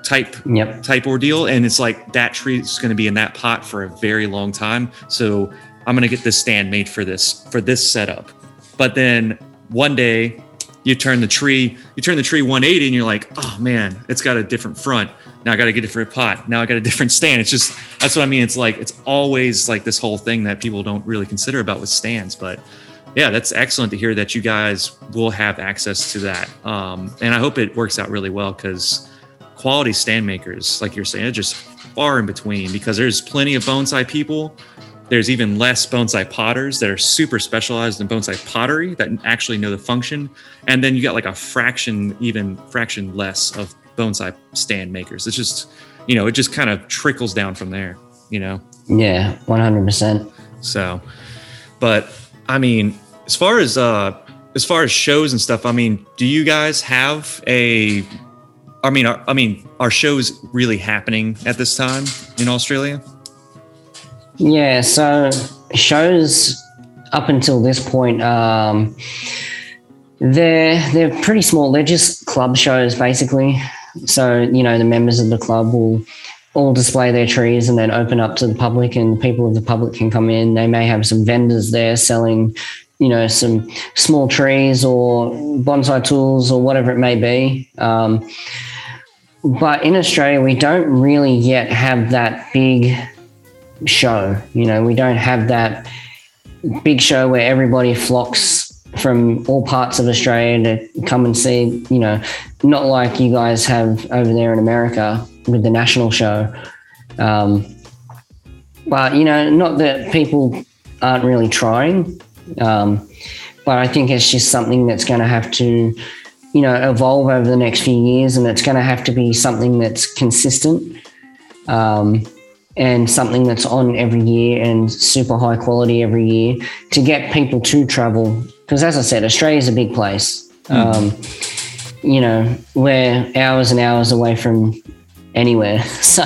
type
Yep.
type ordeal and it's like that tree is going to be in that pot for a very long time so i'm going to get this stand made for this for this setup but then one day you turn the tree, you turn the tree 180 and you're like, oh man, it's got a different front. Now I got to get a different pot. Now I got a different stand. It's just, that's what I mean. It's like, it's always like this whole thing that people don't really consider about with stands. But yeah, that's excellent to hear that you guys will have access to that. Um, and I hope it works out really well because quality stand makers, like you're saying, are just far in between because there's plenty of bonsai people there's even less bonsai potters that are super specialized in bonsai pottery that actually know the function. And then you got like a fraction, even fraction less of bonsai stand makers. It's just, you know, it just kind of trickles down from there, you know?
Yeah, 100%.
So, but I mean, as far as, uh, as far as shows and stuff, I mean, do you guys have a, I mean, are, I mean, are shows really happening at this time in Australia?
Yeah, so shows up until this point, um, they're they're pretty small. They're just club shows, basically. So you know, the members of the club will all display their trees and then open up to the public, and people of the public can come in. They may have some vendors there selling, you know, some small trees or bonsai tools or whatever it may be. Um, but in Australia, we don't really yet have that big show. You know, we don't have that big show where everybody flocks from all parts of Australia to come and see, you know, not like you guys have over there in America with the national show. Um, but, you know, not that people aren't really trying, um, but I think it's just something that's going to have to, you know, evolve over the next few years and it's going to have to be something that's consistent. Um, and something that's on every year and super high quality every year to get people to travel. Because as I said, Australia is a big place. Mm. Um, you know, we're hours and hours away from anywhere. So,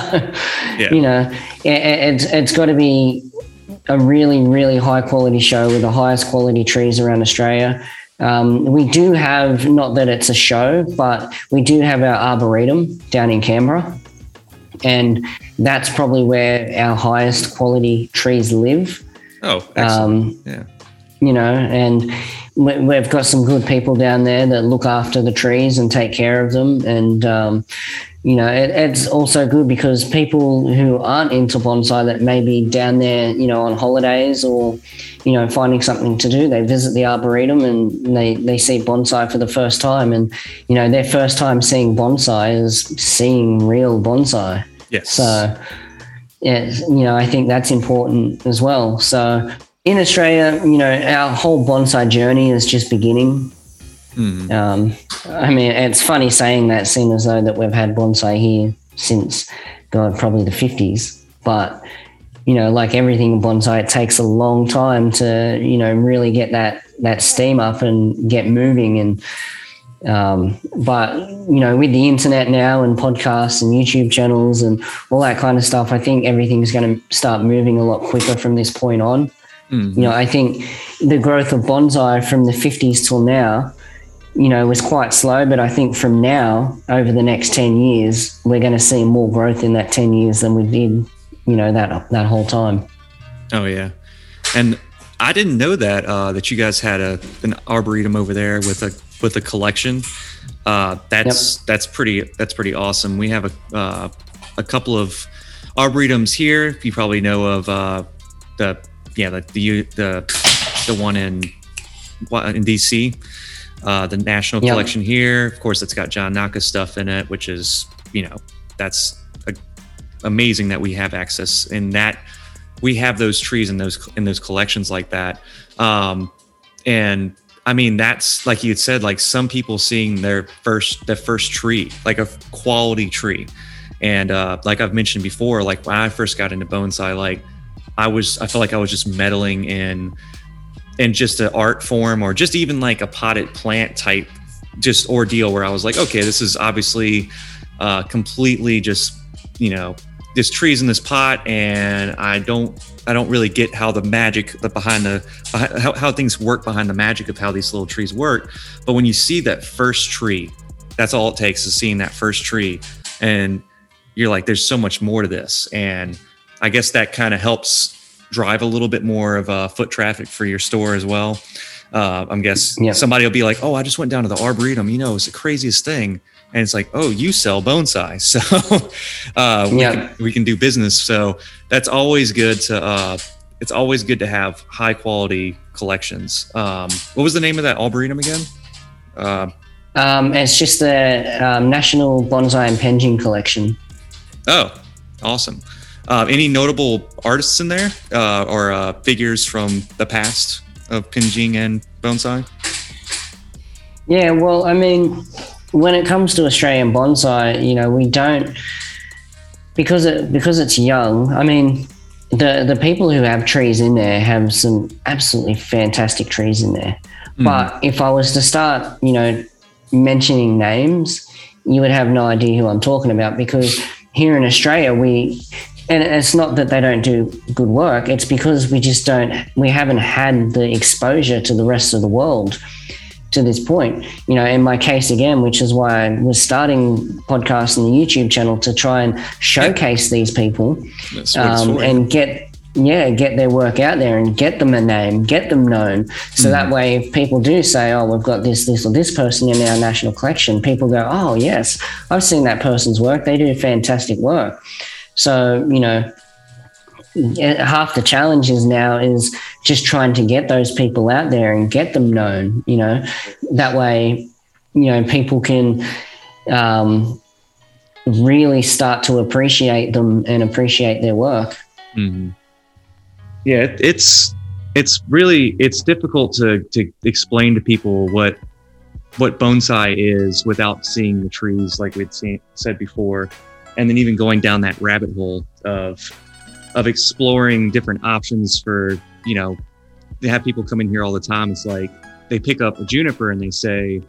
yeah. you know, it, it's, it's got to be a really, really high quality show with the highest quality trees around Australia. Um, we do have, not that it's a show, but we do have our arboretum down in Canberra. And that's probably where our highest quality trees live.
Oh, um, yeah.
You know, and we've got some good people down there that look after the trees and take care of them. And, um, you know, it, it's also good because people who aren't into bonsai that may be down there, you know, on holidays or, you know, finding something to do, they visit the Arboretum and they, they see bonsai for the first time. And, you know, their first time seeing bonsai is seeing real bonsai.
Yes.
So, yeah, you know, I think that's important as well. So, in Australia, you know, our whole bonsai journey is just beginning. Mm. Um, I mean, it's funny saying that, seeing as though that we've had bonsai here since, God, probably the fifties. But you know, like everything in bonsai, it takes a long time to you know really get that that steam up and get moving and um, but you know, with the internet now and podcasts and YouTube channels and all that kind of stuff, I think everything's going to start moving a lot quicker from this point on. Mm-hmm. You know, I think the growth of bonsai from the 50s till now, you know, was quite slow. But I think from now over the next 10 years, we're going to see more growth in that 10 years than we did, you know, that that whole time.
Oh yeah, and I didn't know that uh, that you guys had a an arboretum over there with a with a collection. Uh, that's yep. that's pretty that's pretty awesome. We have a uh, a couple of arboretums here. You probably know of uh, the yeah the the the, the one in in DC, uh, the National yep. Collection here. Of course, it's got John Naka stuff in it, which is you know that's a, amazing that we have access in that we have those trees in those in those collections like that. Um, and I mean, that's like you said, like some people seeing their first their first tree, like a quality tree. And uh, like I've mentioned before, like when I first got into bonsai, like I was I felt like I was just meddling in in just an art form or just even like a potted plant type just ordeal where I was like, okay, this is obviously uh, completely just, you know, this tree's in this pot and I don't I don't really get how the magic the behind the how, how things work behind the magic of how these little trees work. But when you see that first tree, that's all it takes is seeing that first tree, and you're like, there's so much more to this. And I guess that kind of helps drive a little bit more of uh, foot traffic for your store as well. uh, I'm guess
Yeah.
somebody will be like, "Oh, I just went down to the arboretum. You know, it's the craziest thing." And it's like, "Oh, you sell bonsai, so uh, we,
Yeah.
can, we can do business." So that's always good to. Uh, it's always good to have high quality collections. Um, what was the name of that arboretum again? Uh,
Um, it's just the um, National Bonsai and Penjing Collection.
oh, awesome. Uh, any notable artists in there uh, or uh, figures from the past of Penjing and bonsai?
Yeah, well, I mean, when it comes to Australian bonsai, you know, we don't because it because it's young. I mean, the the people who have trees in there have some absolutely fantastic trees in there. Hmm. But if I was to start, you know, mentioning names, you would have no idea who I'm talking about because here in Australia we and it's not that they don't do good work, it's because we just don't we haven't had the exposure to the rest of the world to this point. You know, in my case again, which is why I was starting podcast and the YouTube channel to try and showcase these people
That's what it's
um, and get yeah get their work out there and get them a name, get them known. So that
Mm-hmm.
way, if people do say, "Oh, we've got this, this, or this person in our national collection," people go, "Oh, yes, I've seen that person's work. They do fantastic work." So you know, half the challenges now is just trying to get those people out there and get them known. You know, that way, you know, people can um, really start to appreciate them and appreciate their work.
hmm Yeah, it's it's really it's difficult to to explain to people what what bonsai is without seeing the trees, like we'd seen, said before, and then even going down that rabbit hole of of exploring different options for you know they have people come in here all the time. It's like they pick up a juniper and they say,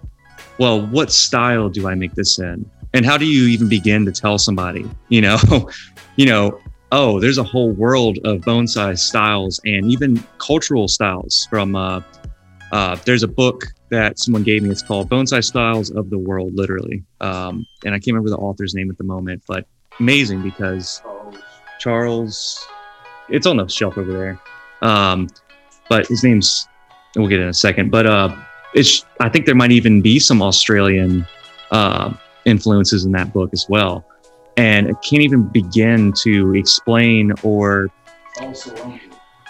"Well, what style do I make this in?" And how do you even begin to tell somebody, you know, you know, oh, there's a whole world of bonsai styles and even cultural styles from uh, uh, there's a book that someone gave me. It's called Bonsai Styles of the World, literally. Um, and I can't remember the author's name at the moment, but amazing because Charles, it's on the shelf over there. Um, but his name's, we'll get in a second, but uh, it's, I think there might even be some Australian uh, influences in that book as well and I can't even begin to explain or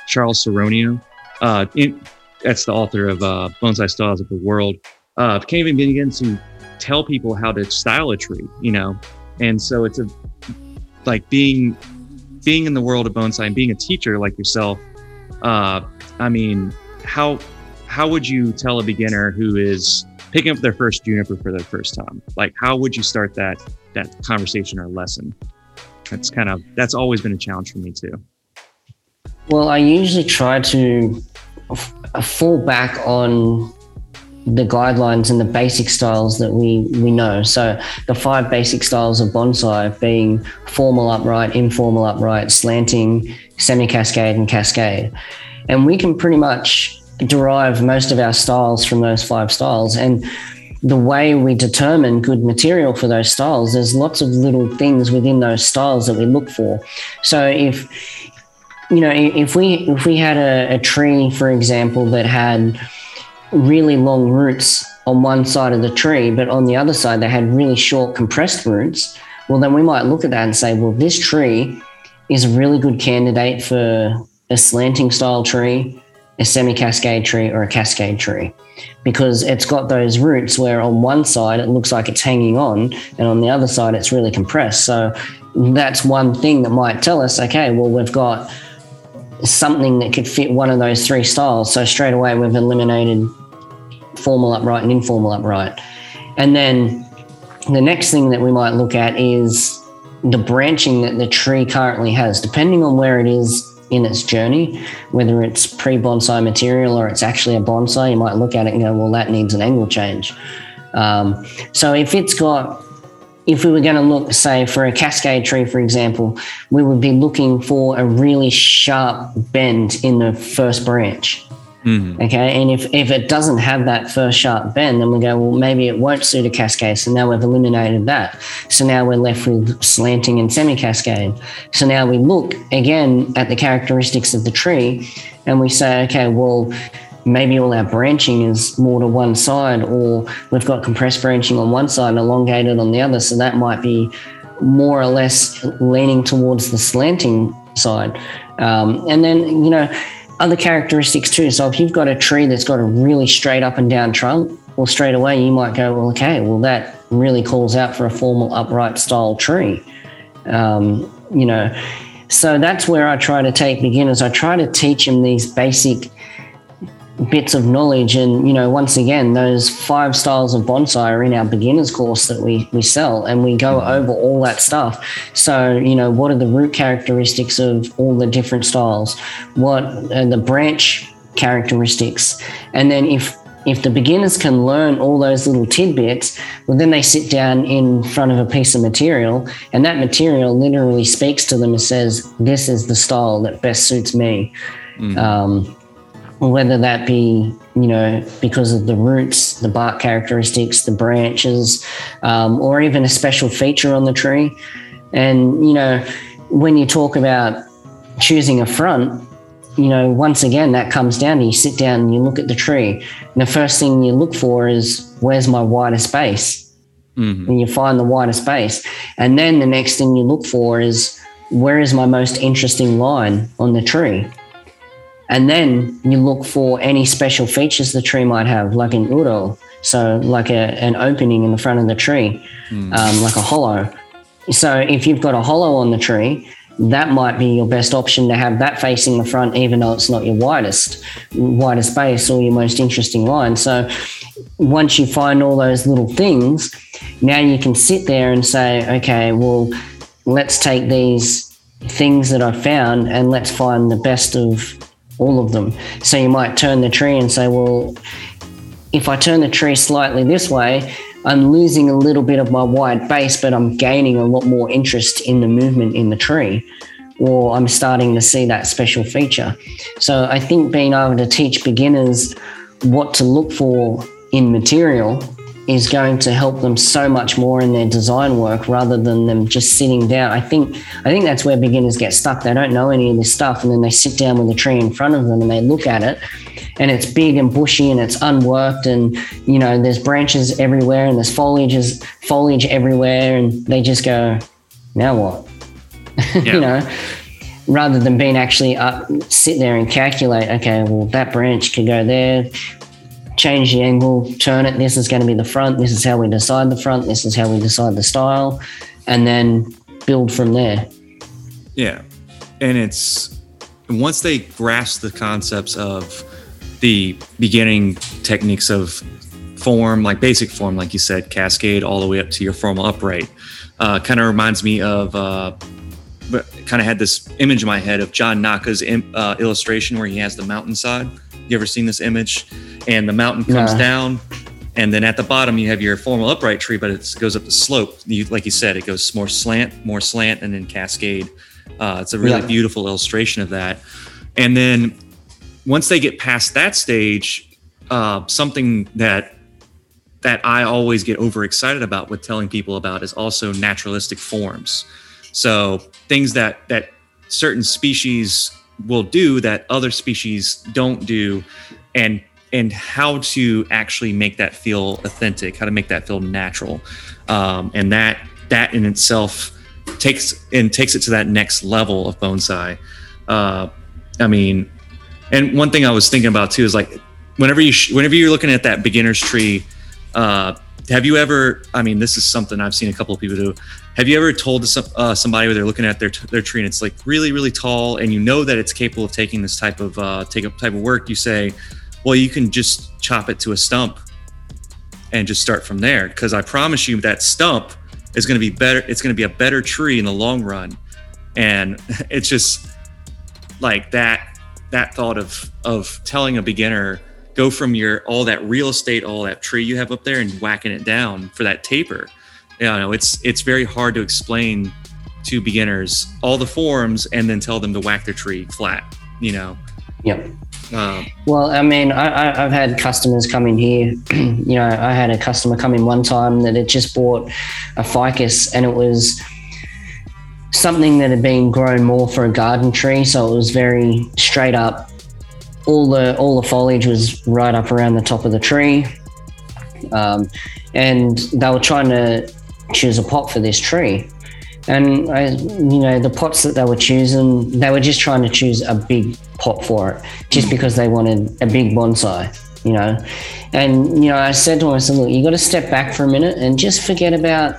Charles Saronio. Uh, in, that's the author of uh, Bonsai Styles of the World. Uh, can't even begin to tell people how to style a tree, you know. And so it's a like being being in the world of bonsai and being a teacher like yourself. Uh, I mean, how how would you tell a beginner who is picking up their first juniper for the first time? Like, how would you start that that conversation or lesson? That's kind of that's always been a challenge for me too.
Well, I usually try to f- fall back on the guidelines and the basic styles that we we know. So the five basic styles of bonsai being formal upright, informal upright, slanting, semi-cascade, and cascade. And we can pretty much derive most of our styles from those five styles. And the way we determine good material for those styles, there's lots of little things within those styles that we look for. So if you know, if we if we had a, a tree, for example, that had really long roots on one side of the tree, but on the other side they had really short compressed roots, well then we might look at that and say, well, this tree is a really good candidate for a slanting style tree, a semi-cascade tree, or a cascade tree. Because it's got those roots where on one side it looks like it's hanging on, and on the other side it's really compressed. So that's one thing that might tell us, okay, well, we've got something that could fit one of those three styles. So straight away we've eliminated formal upright and informal upright. And then the next thing that we might look at is the branching that the tree currently has, depending on where it is in its journey, whether it's pre bonsai material or it's actually a bonsai, you might look at it and go, well, that needs an angle change. Um, so if it's got if we were going to look, say, for a cascade tree, for example, we would be looking for a really sharp bend in the first branch.
Mhm.
Okay. And if, if it doesn't have that first sharp bend, then we go, well, maybe it won't suit a cascade. So now we've eliminated that. So now we're left with slanting and semi cascade. So now we look again at the characteristics of the tree and we say, okay, well, maybe all our branching is more to one side, or we've got compressed branching on one side and elongated on the other. So that might be more or less leaning towards the slanting side. Um, and then, you know, other characteristics too. So if you've got a tree that's got a really straight up and down trunk, well, straight away you might go, well, okay, well, that really calls out for a formal upright style tree. Um, you know, so that's where I try to take beginners. I try to teach them these basic bits of knowledge. And you know once again those five styles of bonsai are in our beginners course that we we sell and we go over all that stuff. So you know what are the root characteristics of all the different styles? What are the branch characteristics? And then if if the beginners can learn all those little tidbits, well, then they sit down in front of a piece of material, and that material literally speaks to them and says, "This is the style that best suits me." Mm. Um, whether that be you know because of the roots, the bark characteristics, the branches, um, or even a special feature on the tree. And you know, when you talk about choosing a front, you know, once again, that comes down to you sit down and you look at the tree. And the first thing you look for is where's my wider space? Mm-hmm. And you find the wider space. And then the next thing you look for is where is my most interesting line on the tree? And then you look for any special features the tree might have, like an uro. So, like a, an opening in the front of the tree, mm. um, like a hollow. So, if you've got a hollow on the tree, that might be your best option to have that facing the front, even though it's not your widest, widest base or your most interesting line. So once you find all those little things, now you can sit there and say, okay, well, let's take these things that I found and let's find the best of all of them. So you might turn the tree and say, well, if I turn the tree slightly this way, I'm losing a little bit of my wide base, but I'm gaining a lot more interest in the movement in the tree, or I'm starting to see that special feature. So I think being able to teach beginners what to look for in material is going to help them so much more in their design work rather than them just sitting down. I think I think that's where beginners get stuck. They don't know any of this stuff and then they sit down with a tree in front of them and they look at it and it's big and bushy and it's unworked and you know there's branches everywhere and there's foliage foliage everywhere and they just go now what yeah. you know rather than being actually up sit there and calculate okay well that branch could go there change the angle turn it this is going to be the front this is how we decide the front this is how we decide the style and then build from there
yeah and it's once they grasp the concepts of the beginning techniques of form, like basic form, like you said, cascade all the way up to your formal upright. Uh, kind of reminds me of, uh, kind of had this image in my head of John Naka's uh, illustration where he has the mountainside. You ever seen this image? And the mountain comes down, and then at the bottom you have your formal upright tree, but it goes up the slope. You, like you said, it goes more slant, more slant, and then cascade. Uh, it's a really yeah. beautiful illustration of that. And then once they get past that stage, uh, something that that I always get overexcited about with telling people about is also naturalistic forms. So things that that certain species will do that other species don't do, and and how to actually make that feel authentic, how to make that feel natural, um, and that that in itself takes and takes it to that next level of bonsai. Uh, I mean, and one thing I was thinking about too is like whenever you sh- whenever you're looking at that beginner's tree, uh, have you ever? I mean, this is something I've seen a couple of people do. Have you ever told some, uh, somebody where they're looking at their their tree and it's like really really tall, and you know that it's capable of taking this type of uh, take a type of work? You say, well, you can just chop it to a stump and just start from there. Because I promise you, that stump is going to be better. It's going to be a better tree in the long run, and it's just like that that thought of of telling a beginner go from your all that real estate, all that tree you have up there, and whacking it down for that taper. You know, it's it's very hard to explain to beginners all the forms and then tell them to whack their tree flat. You know.
Yep. Um, well, I mean, I, have had customers come in here. you know, I had a customer come in one time that had just bought a ficus, and it was something that had been grown more for a garden tree. So it was very straight up, all the all the foliage was right up around the top of the tree, um, and they were trying to choose a pot for this tree. And I, you know, the pots that they were choosing, they were just trying to choose a big pot for it, just because they wanted a big bonsai, you know. And you know, I said to said, look, you got to step back for a minute and just forget about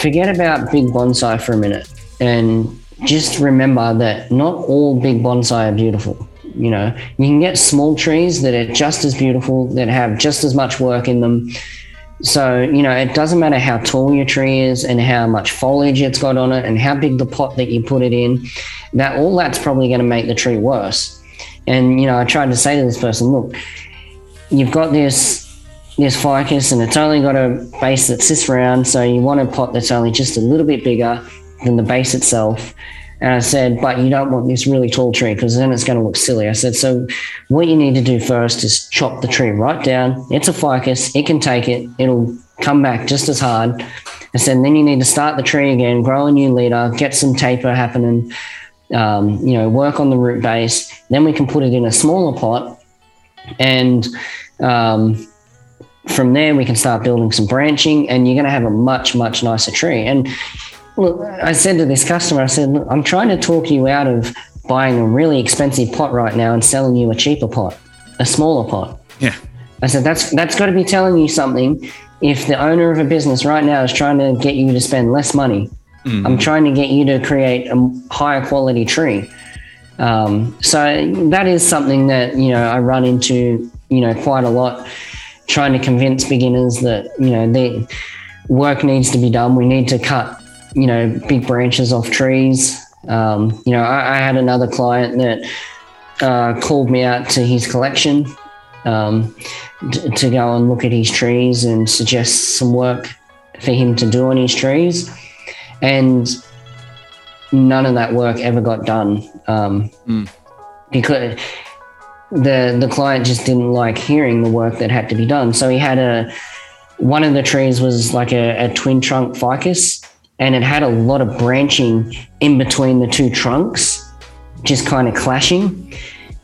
forget about big bonsai for a minute, and just remember that not all big bonsai are beautiful. You know, you can get small trees that are just as beautiful, that have just as much work in them. So, you know, it doesn't matter how tall your tree is and how much foliage it's got on it and how big the pot that you put it in, that all that's probably going to make the tree worse. And, you know, I tried to say to this person, look, you've got this this ficus and it's only got a base that sits around, so you want a pot that's only just a little bit bigger than the base itself. And I said, but you don't want this really tall tree because then it's going to look silly. I said, so what you need to do first is chop the tree right down. It's a ficus, it can take it, it'll come back just as hard. I said, then you need to start the tree again, grow a new leader, get some taper happening, um, you know, work on the root base. Then we can put it in a smaller pot. And um, from there, we can start building some branching, and you're going to have a much, much nicer tree. And look, I said to this customer, I said, look, I'm trying to talk you out of buying a really expensive pot right now and selling you a cheaper pot, a smaller pot.
Yeah.
I said, that's that's got to be telling you something. If the owner of a business right now is trying to get you to spend less money,
Mhm.
I'm trying to get you to create a higher quality tree. Um, so that is something that you know I run into you know quite a lot, trying to convince beginners that you know the work needs to be done. We need to cut you know big branches off trees. Um, you know, I, I had another client that uh, called me out to his collection um, t- to go and look at his trees and suggest some work for him to do on his trees, and none of that work ever got done um,
Mm.
because the the client just didn't like hearing the work that had to be done. So he had a one of the trees was like a, a twin trunk ficus, and it had a lot of branching in between the two trunks, just kind of clashing.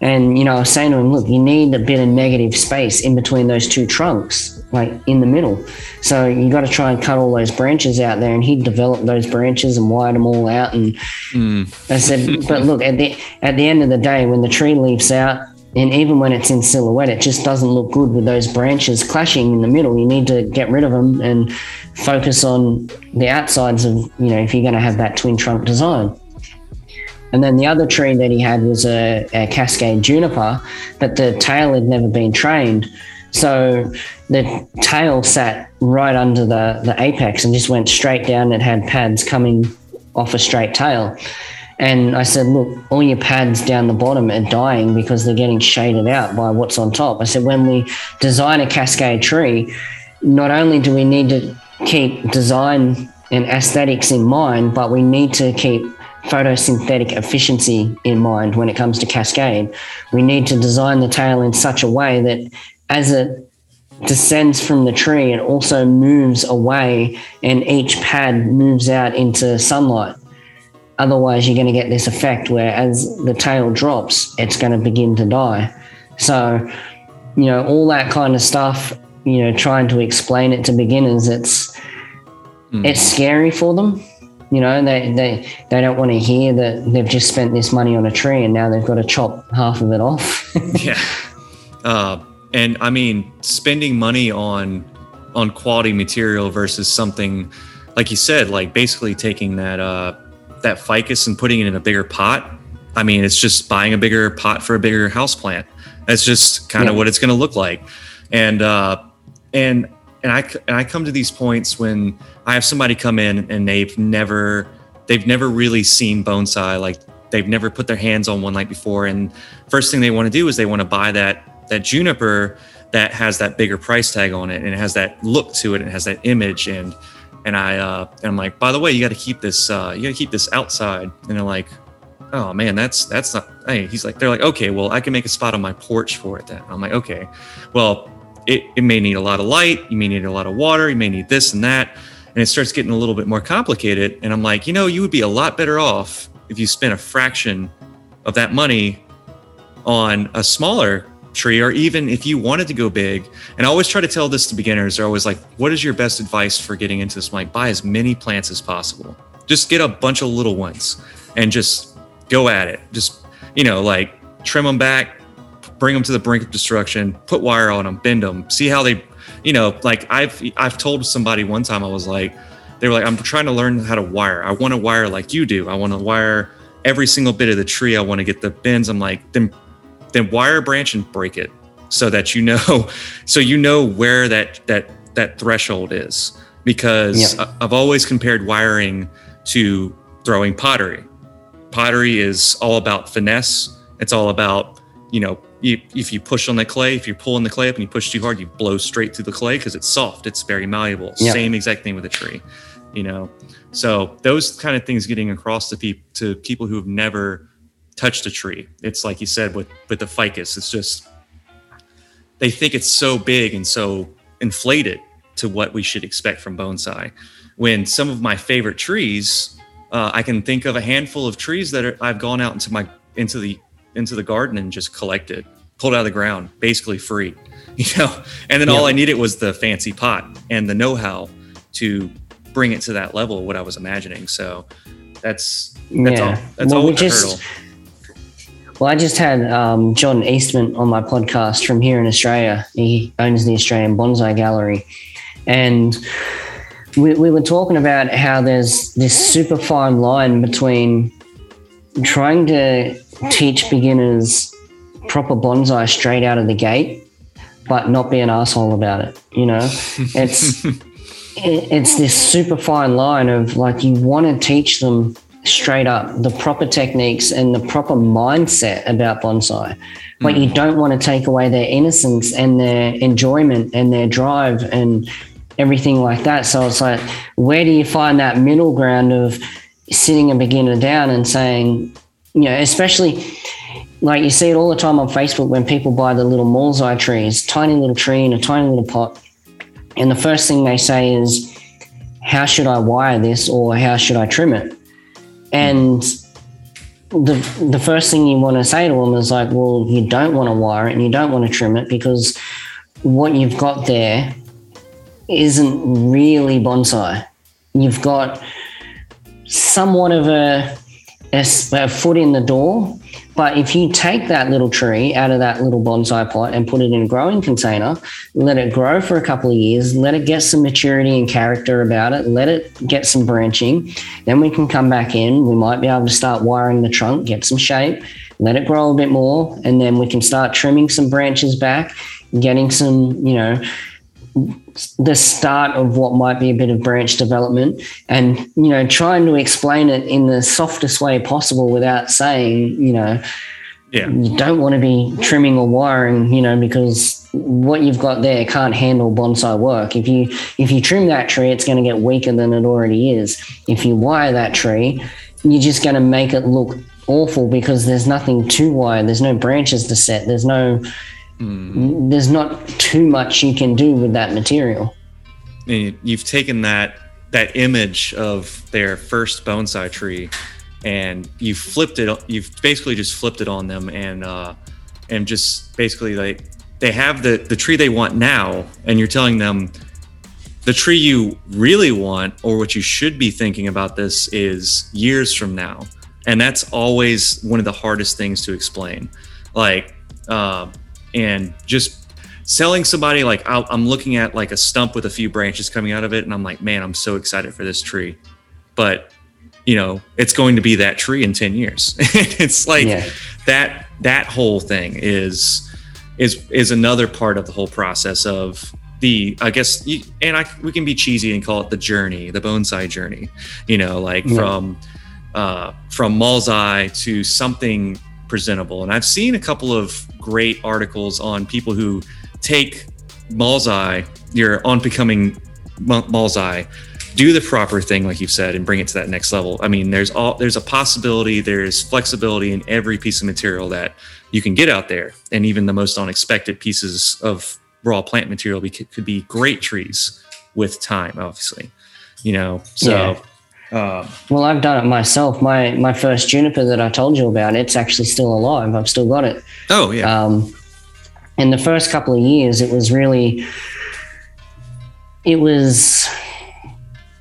And you know, I was saying to him, look, you need a bit of negative space in between those two trunks, like in the middle. So you got to try and cut all those branches out there. And he developed those branches and wired them all out. And
Mm.
I said, but look, at the at the end of the day, when the tree leaves out, and even when it's in silhouette, it just doesn't look good with those branches clashing in the middle. You need to get rid of them and focus on the outsides of, you know, if you're going to have that twin trunk design. And then the other tree that he had was a, a cascade juniper, but the tail had never been trained. So the tail sat right under the, the apex and just went straight down. It had pads coming off a straight tail. And I said, look, all your pads down the bottom are dying because they're getting shaded out by what's on top. I said, when we design a cascade tree, not only do we need to keep design and aesthetics in mind, but we need to keep photosynthetic efficiency in mind when it comes to cascade. We need to design the tail in such a way that as it descends from the tree, it also moves away and each pad moves out into sunlight. Otherwise, you're going to get this effect where as the tail drops, it's going to begin to die. So, you know, all that kind of stuff, you know, trying to explain it to beginners, it's
Mm.
it's scary for them. You know, they, they, they don't want to hear that they've just spent this money on a tree and now they've got to chop half of it off.
yeah. Uh, and I mean, spending money on on quality material versus something like you said, like basically taking that uh, that ficus and putting it in a bigger pot. I mean, it's just buying a bigger pot for a bigger house plant. That's just kind of
Yeah.
what it's going to look like. And uh, and and I and I come to these points when I have somebody come in and they've never they've never really seen bonsai like they've never put their hands on one like before and first thing they want to do is they want to buy that that juniper that has that bigger price tag on it and it has that look to it and it has that image and and I uh and I'm like by the way you got to keep this uh you got to keep this outside. And they're like oh man that's that's not hey he's like they're like okay well I can make a spot on my porch for it then. I'm like okay well it, it may need a lot of light you may need a lot of water you may need this and that. And it starts getting a little bit more complicated. And i'm like you know you would be a lot better off if you spent a fraction of that money on a smaller tree or even if you wanted to go big and i always try to tell this to beginners they're always like what is your best advice for getting into this? I'm like buy as many plants as possible. Just get a bunch of little ones and just go at it. Just you know like trim them back bring them to the brink of destruction put wire on them bend them see how they you know like i've i've told somebody one time i was like they were like i'm trying to learn how to wire. I want to wire like you do. I want to wire every single bit of the tree. I want to get the bends. I'm like then then wire a branch and break it so that you know so you know where that that that threshold is. Because
Yeah.
I've always compared wiring to throwing pottery. Pottery is all about finesse. It's all about you know you, if you push on the clay if you're pulling the clay up and you push too hard you blow straight through the clay because it's soft. It's very malleable.
Yeah.
same exact thing with a tree you know? So those kind of things getting across to people to people who have never touched the tree. It's like you said with with the ficus. It's just they think it's so big and so inflated to what we should expect from bonsai. When some of my favorite trees uh, i can think of a handful of trees that are, i've gone out into my into the into the garden and just collected pulled out of the ground basically free you know? And then all i needed was the fancy pot and the know-how to bring it to that level of what i was imagining. So that's that's all that's
Well,
all
we just-
hurdle
Well, I just had um, John Eastman on my podcast from here in Australia. He owns the Australian Bonsai Gallery. And we, we were talking about how there's this super fine line between trying to teach beginners proper bonsai straight out of the gate, but not be an asshole about it. You know, it's it- it's this super fine line of like you want to teach them straight up the proper techniques and the proper mindset about bonsai. But you mm. don't want to take away their innocence and their enjoyment and their drive and everything like that. So it's like where do you find that middle ground of sitting a beginner down and saying you know especially like you see it all the time on facebook when people buy the little mallsai trees tiny little tree in a tiny little pot and the first thing they say is, How should I wire this or how should I trim it? And the, the first thing you want to say to them is like, Well, you don't want to wire it and you don't want to trim it because what you've got there isn't really bonsai. You've got somewhat of a a foot in the door, but if you take that little tree out of that little bonsai pot and put it in a growing container, let it grow for a couple of years, let it get some maturity and character about it, let it get some branching, then we can come back in. We might be able to start wiring the trunk, get some shape, let it grow a bit more, and then we can start trimming some branches back, getting some, you know, the start of what might be a bit of branch development and you know trying to explain it in the softest way possible without saying you know
yeah.
you don't want to be trimming or wiring you know because what you've got there can't handle bonsai work. If you if you trim that tree it's going to get weaker than it already is. If you wire that tree you're just going to make it look awful because there's nothing to wire. There's no branches to set. There's no there's not too much you can do with that material.
And you've taken that that image of their first bonsai tree and you've flipped it you've basically just flipped it on them and uh and just basically like they have the the tree they want now and you're telling them the tree you really want or what you should be thinking about this is years from now. And that's always one of the hardest things to explain. Like um and just selling somebody like I'll, i'm looking at like a stump with a few branches coming out of it and i'm like man i'm so excited for this tree but you know it's going to be that tree in 10 years it's like
Yeah.
that that whole thing is is is another part of the whole process of the i guess you, and i we can be cheesy and call it the journey the bonsai journey you know like
Yeah.
from uh from mallsai to something presentable. And i've seen a couple of great articles on people who take mallsai you're on becoming Ma- mallsai do the proper thing like you've said and bring it to that next level. I mean there's all there's a possibility there's flexibility in every piece of material that you can get out there. And even the most unexpected pieces of raw plant material be, could be great trees with time obviously you know? So
Yeah.
Uh,
Well, I've done it myself. My my first juniper that I told you about, it's actually still alive. I've still got it.
oh yeah.
Um, in the first couple of years, it was really, it was.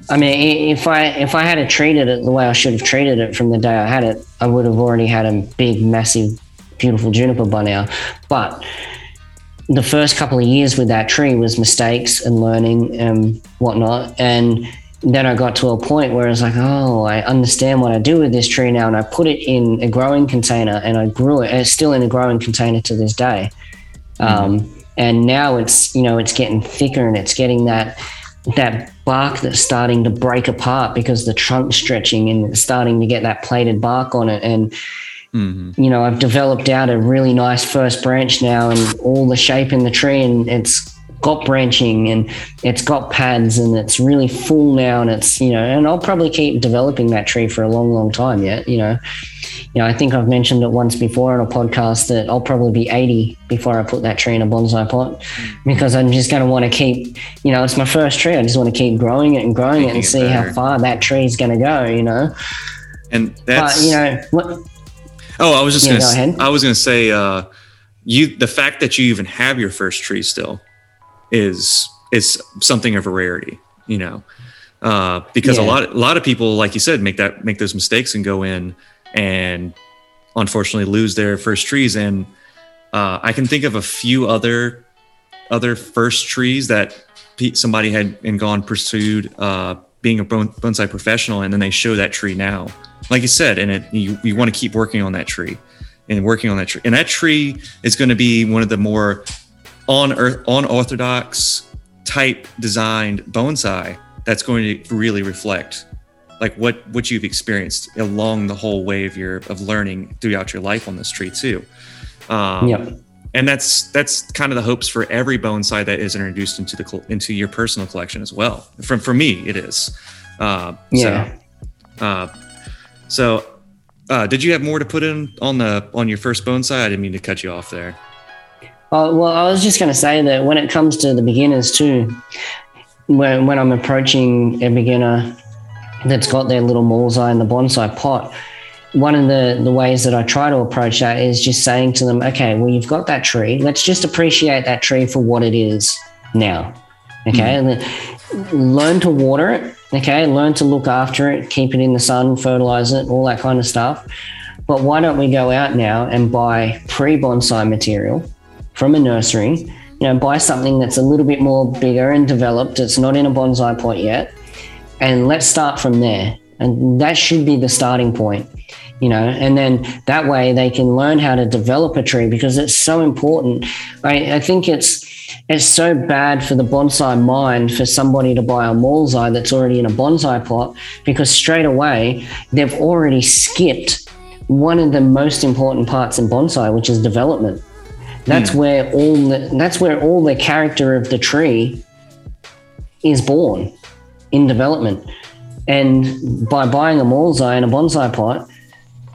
I mean, if I if I had treated it the way I should have treated it from the day I had it, I would have already had a big, massive, beautiful juniper by now. But the first couple of years with that tree was mistakes and learning and whatnot, and then I got to a point where I was like, oh, I understand what I do with this tree now, and I put it in a growing container, and I grew it. And it's still in a growing container to this day. Um, and now it's you know it's getting thicker and it's getting that that bark that's starting to break apart because the trunk's stretching and it's starting to get that plated bark on it and
Mhm.
you know i've developed out a really nice first branch now and all the shape in the tree and it's got branching and it's got pads and it's really full now and it's you know and i'll probably keep developing that tree for a long long time yet you know. You know i think i've mentioned it once before on a podcast that i'll probably be 80 before i put that tree in a bonsai pot because i'm just going to want to keep you know it's my first tree. I just want to keep growing it and growing it and
it
see how far that tree is going to go you know.
And that's
but you know what?
Oh, I was just
Yeah,
gonna.
go.
I was gonna say, uh, you the fact that you even have your first tree still is is something of a rarity, you know, uh, because a lot a lot of people, like you said, make that make those mistakes and go in and unfortunately lose their first trees. And uh, I can think of a few other other first trees that somebody had and gone pursued uh, being a bonsai professional, and then they show that tree now, like you said, and it you, you want to keep working on that tree and working on that tree, and that tree is going to be one of the more on earth unorthodox type designed bonsai that's going to really reflect like what what you've experienced along the whole way of your of learning throughout your life on this tree too um,
Yep.
and that's that's kind of the hopes for every bonsai that is introduced into the into your personal collection as well. From for me, it is. Uh,
Yeah.
So, uh, so uh, did you have more to put in on the on your first bonsai? I didn't mean to cut you off there.
Oh, well, I was just going to say that when it comes to the beginners too, when, when I'm approaching a beginner that's got their little Mallsai in the bonsai pot, one of the, the ways that I try to approach that is just saying to them, okay, well, you've got that tree. Let's just appreciate that tree for what it is now. Okay. Hmm. And then learn to water it. Okay. Learn to look after it, keep it in the sun, fertilize it, all that kind of stuff. But why don't we go out now and buy pre bonsai material from a nursery? You know, buy something that's a little bit more bigger and developed. It's not in a bonsai pot yet. And let's start from there. And that should be the starting point, you know, and then that way they can learn how to develop a tree because it's so important. I, I think it's it's so bad for the bonsai mind for somebody to buy a Mallsai that's already in a bonsai pot because straight away they've already skipped one of the most important parts in bonsai, which is development. That's hmm. where all the that's where all the character of the tree is born in development. And by buying a Mallsai and a bonsai pot,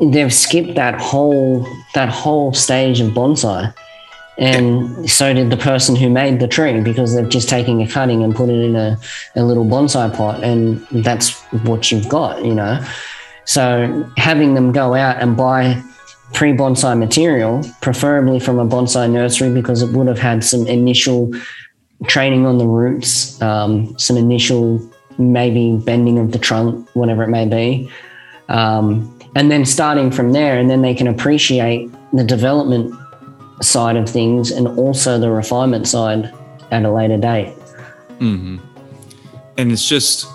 they've skipped that whole that whole stage of bonsai. And so did the person who made the tree because they've just taken a cutting and put it in a, a little bonsai pot and that's what you've got, you know. So having them go out and buy pre bonsai material, preferably from a bonsai nursery, because it would have had some initial training on the roots, um, some initial maybe bending of the trunk, whatever it may be. Um, and then starting from there, and then they can appreciate the development side of things and also the refinement side at a later date.
hmm And it's just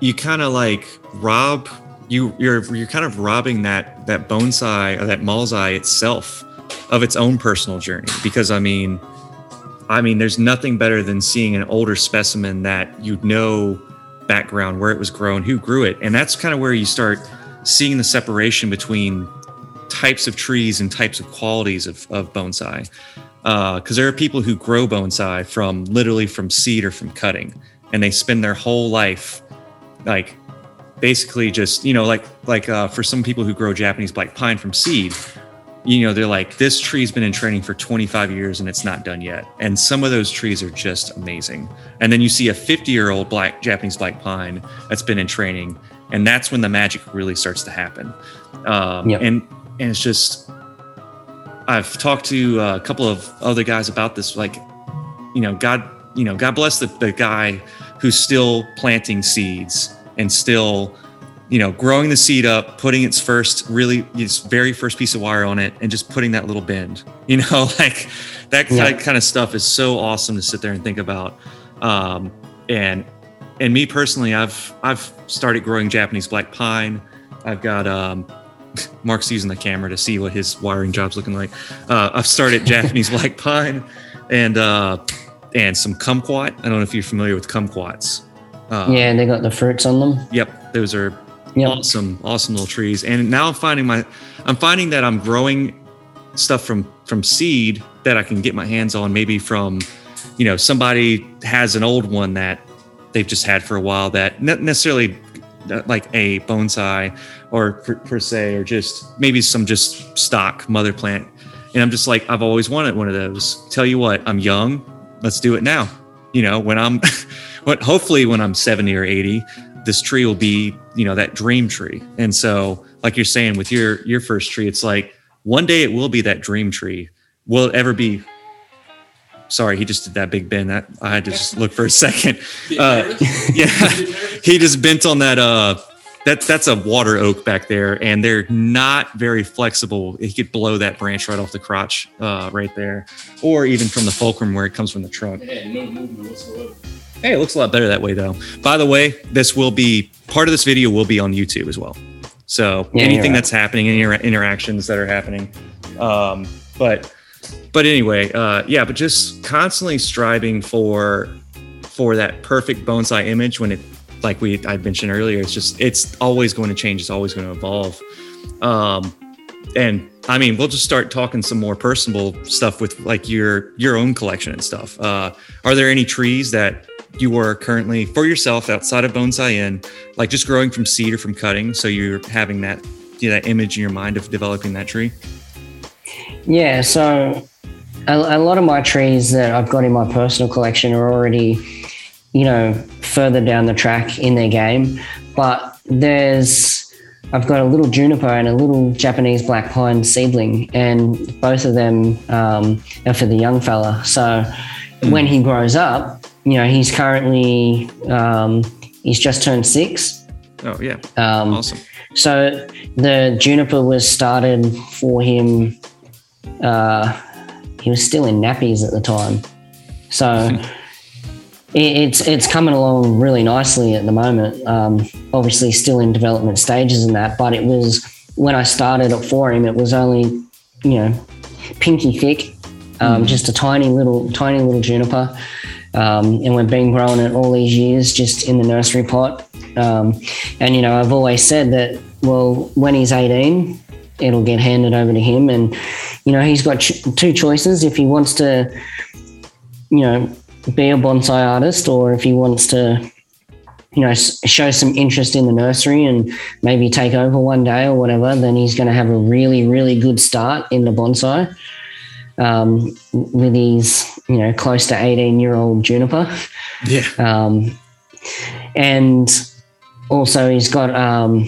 you kind of like rob you you're you're kind of robbing that that bonsai or that mallsai itself of its own personal journey. Because I mean I mean there's nothing better than seeing an older specimen that you know background where it was grown who grew it. And that's kind of where you start seeing the separation between types of trees and types of qualities of, of bonsai. Uh, because there are people who grow bonsai from literally from seed or from cutting. And they spend their whole life like basically just you know like like uh, for some people who grow japanese black pine from seed you know they're like this tree's been in training for 25 years and it's not done yet and some of those trees are just amazing and then you see a 50 year old black japanese black pine that's been in training and that's when the magic really starts to happen. Um,
Yep.
And and it's just I've talked to a couple of other guys about this, like you know, God, you know, God bless the, the guy who's still planting seeds and still, you know, growing the seed up, putting its first really its very first piece of wire on it, and just putting that little bend. You know, like that
Yeah.
kind of stuff is so awesome to sit there and think about. Um, and and me personally, I've I've started growing Japanese black pine. I've got um, Mark's using the camera to see what his wiring job's looking like. Uh, I've started Japanese black pine and uh, and some kumquat. I don't know if you're familiar with kumquats. Uh,
yeah, they got the fruits on them.
Yep, those are
Yep.
awesome, awesome little trees. And now I'm finding my, I'm finding that I'm growing stuff from from seed that I can get my hands on. Maybe from, you know, somebody has an old one that they've just had for a while that not necessarily uh, like a bonsai or per, per se, or just maybe some just stock mother plant. And I'm just like, I've always wanted one of those. Tell you what, I'm young. Let's do it now. You know, when I'm, what hopefully when I'm 70 or 80, this tree will be, you know, that dream tree. And so, like you're saying with your your first tree, it's like one day it will be that dream tree. Will it ever be? Sorry, he just did that big bend. That I had to just look for a second. Uh, yeah, he just bent on that. Uh, that's that's a water oak back there, and they're not very flexible. He could blow that branch right off the crotch, uh, right there, or even from the fulcrum where it comes from the trunk.
It had no movement whatsoever.
Hey, it looks a lot better that way, though. By the way, this will be part of this video will be on YouTube as well. So
Yeah,
anything
right.
that's happening, any inter- interactions that are happening, um, but but anyway, uh, yeah. But just constantly striving for for that perfect bonsai image when it, like we I mentioned earlier, it's just it's always going to change. It's always going to evolve. Um, and I mean, we'll just start talking some more personal stuff with like your your own collection and stuff. Uh, are there any trees that you are currently for yourself outside of bonsai in, like just growing from seed or from cutting? So you're having that you know, that image in your mind of developing that tree.
Yeah, so a, a lot of my trees that I've got in my personal collection are already, you know, further down the track in their game. But there's, I've got a little juniper and a little Japanese black pine seedling, and both of them um, are for the young fella. So when he grows up, you know, he's currently, um, he's just turned six.
Oh yeah,
Um,
awesome.
so the juniper was started for him. Uh, he was still in nappies at the time, so it, it's it's coming along really nicely at the moment. Um, obviously, still in development stages and that, but it was when I started at for him. It was only you know pinky thick, um, just a tiny little tiny little juniper. Um, and we've been growing it all these years just in the nursery pot. Um, and you know, I've always said that. Well, when he's 18, it'll get handed over to him, and you know, he's got ch- two choices. If he wants to, you know, be a bonsai artist, or if he wants to, you know, show some interest in the nursery and maybe take over one day or whatever, then he's going to have a really, really good start in the bonsai. Um, with his, you know, close to 18 year old juniper.
Yeah.
Um, and also he's got um,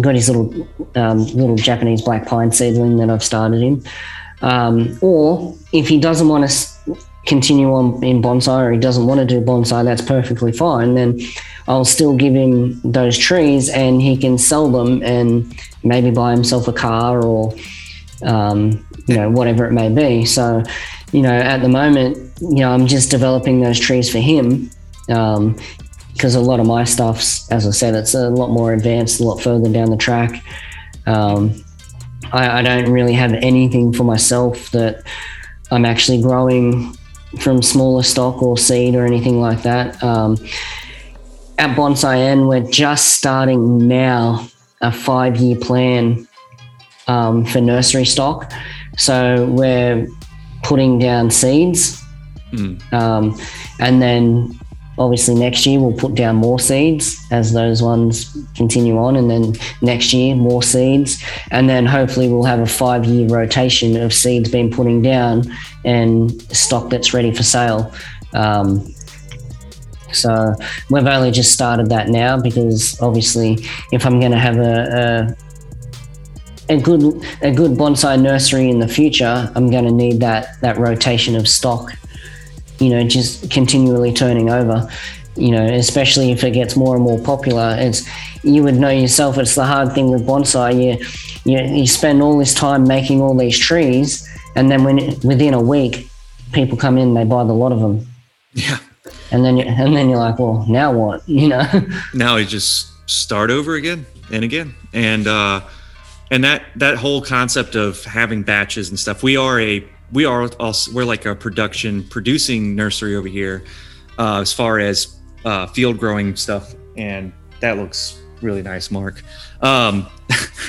got his little um, little Japanese black pine seedling that I've started in Um, or if he doesn't want to continue on in bonsai or he doesn't want to do bonsai, that's perfectly fine. Then I'll still give him those trees and he can sell them and maybe buy himself a car or um, you know whatever it may be. So you know at the moment you know I'm just developing those trees for him because a lot of my stuff's as I said it's a lot more advanced, a lot further down the track. Um, I, I don't really have anything for myself that I'm actually growing from smaller stock or seed or anything like that. Um, at Bonsai-En, we're just starting now a five year plan um, for nursery stock. So we're putting down seeds.
Mm.
Um, and then obviously next year we'll put down more seeds as those ones continue on. And then next year, more seeds. And then hopefully we'll have a five year rotation of seeds being putting down and stock that's ready for sale. Um, So we've only just started that now because obviously, if I'm going to have a, a a good a good bonsai nursery in the future, I'm going to need that that rotation of stock. You know, just continually turning over. You know, especially if it gets more and more popular. It's you would know yourself. It's the hard thing with bonsai. You you, you spend all this time making all these trees, and then when within a week, people come in, they buy the lot of them.
Yeah.
And then you, and then you're like, well, now what? You know.
now you just start over again and again, and uh, and that that whole concept of having batches and stuff. We are a we are also we're like a production producing nursery over here, uh, as far as uh, field growing stuff, and that looks really nice, Mark. Um,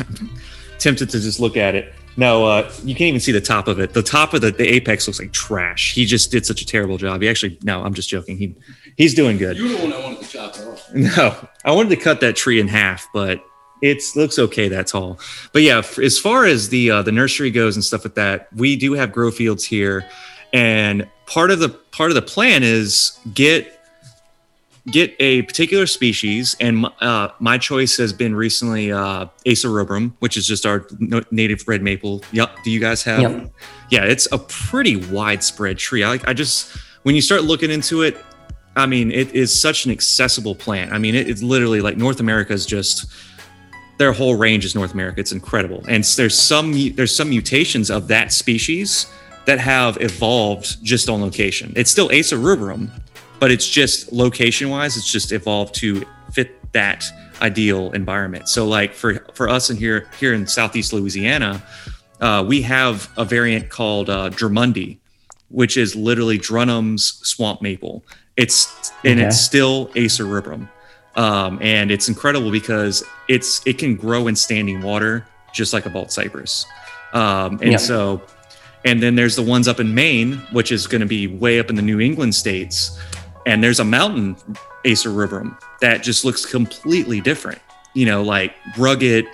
tempted to just look at it. No, uh, you can't even see the top of it. The top of the, the apex looks like trash. He just did such a terrible job. He actually, no, I'm just joking. He he's doing good.
You're the one that wanted to chop it off.
No, I wanted to cut that tree in half, but it looks okay that tall. But yeah, as far as the uh, the nursery goes and stuff like that, we do have grow fields here, and part of the part of the plan is get get a particular species, and uh, my choice has been recently uh, Acer rubrum, which is just our native red maple. Yep. Do you guys have? Yep. Yeah, it's a pretty widespread tree. I, I just when you start looking into it, I mean, it is such an accessible plant. I mean, it, it's literally like North America is just their whole range is North America. It's incredible, and there's some there's some mutations of that species that have evolved just on location. It's still Acer rubrum, but it's just location wise, it's just evolved to fit that ideal environment. So like for for us in here here in Southeast Louisiana, uh, we have a variant called uh, Drummondii, which is literally Drummond's swamp maple. It's and okay. it's still Acer rubrum, um, and it's incredible because it's it can grow in standing water just like a bald cypress, um, and yeah. so. And then there's the ones up in Maine, which is going to be way up in the New England states, and there's a mountain Acer rubrum that just looks completely different. You know, like rugged,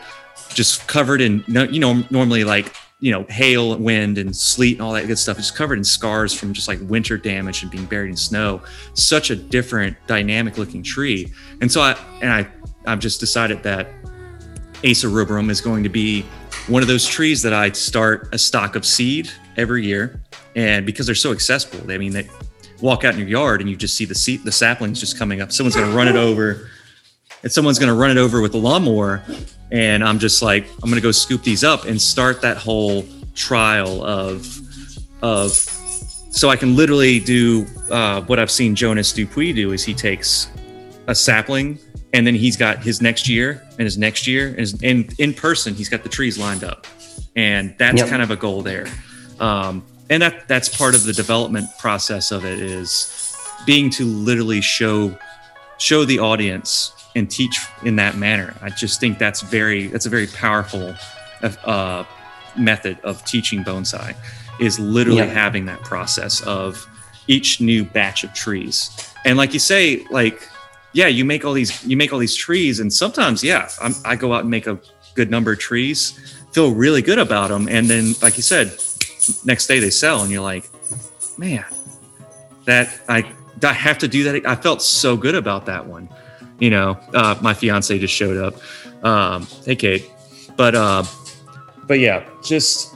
just covered in you know normally like you know hail, wind, and sleet and all that good stuff. It's covered in scars from just like winter damage and being buried in snow. Such a different, dynamic looking tree. And so I and I I've just decided that Acer rubrum is going to be one of those trees that I start a stock of seed every year. And because they're so accessible, I mean, they, walk out in your yard and you just see the seat, the saplings just coming up. Someone's going to run it over, and someone's going to run it over with a lawnmower. And I'm just like, I'm going to go scoop these up and start that whole trial of, of, so I can literally do uh, what I've seen Jonas Dupuich do is he takes a sapling and then he's got his next year and his next year and, his, and in person he's got the trees lined up and that's yep. kind of a goal there um, and that that's part of the development process of it is being to literally show show the audience and teach in that manner. I just think that's very that's a very powerful uh, method of teaching bonsai is literally yeah. having that process of each new batch of trees. And like you say, like yeah, you make all these you make all these trees, and sometimes yeah, I'm, I go out and make a good number of trees, feel really good about them, and then like you said, next day they sell and you're like man that i i have to do that i felt so good about that one you know uh, my fiance just showed up um, hey kate but uh, but yeah just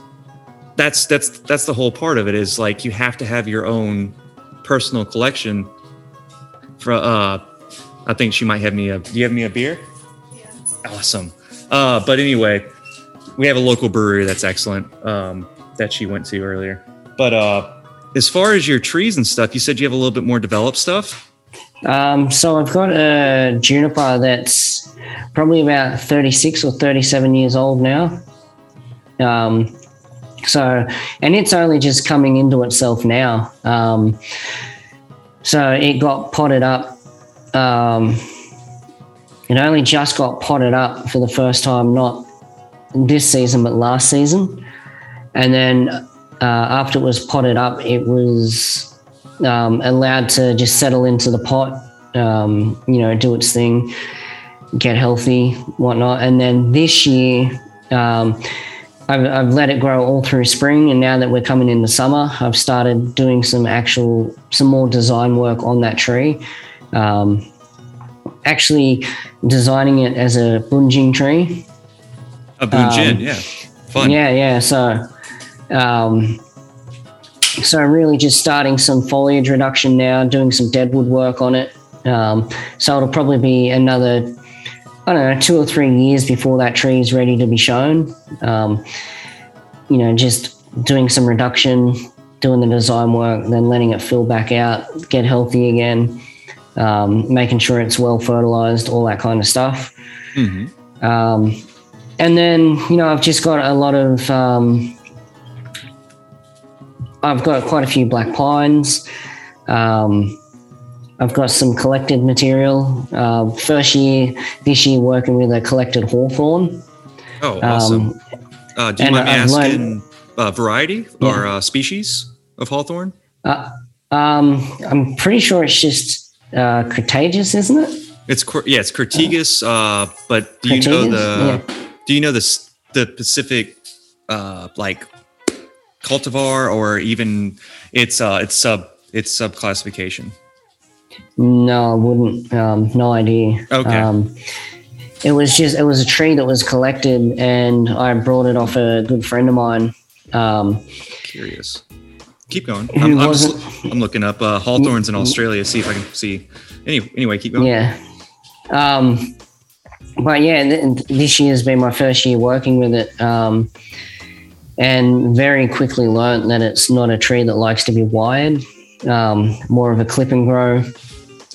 that's that's that's the whole part of it is like you have to have your own personal collection for uh i think she might have me a do you have me a beer yeah. awesome uh but anyway we have a local brewery that's excellent um that she went to earlier. But uh, as far as your trees and stuff, you said you have a little bit more developed stuff.
Um, so I've got a juniper that's probably about 36 or 37 years old now. Um, so, and it's only just coming into itself now. Um, so it got potted up. Um, it only just got potted up for the first time, not this season, but last season. And then uh, after it was potted up, it was um, allowed to just settle into the pot, um, you know, do its thing, get healthy, whatnot. And then this year, um, I've, I've, let it grow all through spring. And now that we're coming into summer, I've started doing some actual, some more design work on that tree Um, actually, designing it as a bunjin tree.
A bunjin,
Um,
yeah. Fun.
Yeah, yeah. So, um, so I'm really just starting some foliage reduction now, doing some deadwood work on it. Um, so it'll probably be another, I don't know, two or three years before that tree is ready to be shown. Um, you know, just doing some reduction, doing the design work, then letting it fill back out, get healthy again, um, making sure it's well fertilized, all that kind of stuff.
hmm
Um, and then, you know, I've just got a lot of, um, I've got quite a few black pines. Um, I've got some collected material. Uh, first year, this year, working with a collected hawthorn.
Oh, awesome.
Um,
uh, do you
and
mind me
I've
asking
learned-
uh, variety or uh, species of hawthorn?
uh, um, I'm pretty sure it's just uh, Cretaceous, isn't it?
It's yeah, it's Crataegus. Uh, but do you know the do you know the the Pacific uh, like cultivar or even its uh, its sub its sub classification?
No, I wouldn't. Um, no idea.
Okay.
Um, it was just it was a tree that was collected, and I brought it off a good friend of mine. Um,
Curious. Keep going. I'm, I'm, just- I'm looking up uh, hawthorns in Australia. See if I can see. Any, anyway, keep going.
yeah. Um, but yeah, th- this year has been my first year working with it, um, and very quickly learnt that it's not a tree that likes to be wired. Um, more of a clip and grow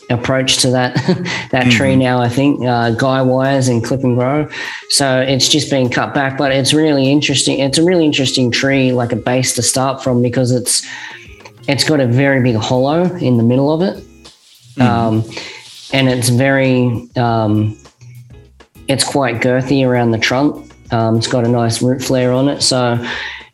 approach to that that tree now. I think uh, guy wires and clip and grow. So it's just been cut back, but it's really interesting. It's a really interesting tree, like a base to start from because it's it's got a very big hollow in the middle of it, um, and it's very um, it's quite girthy around the trunk. Um, it's got a nice root flare on it, so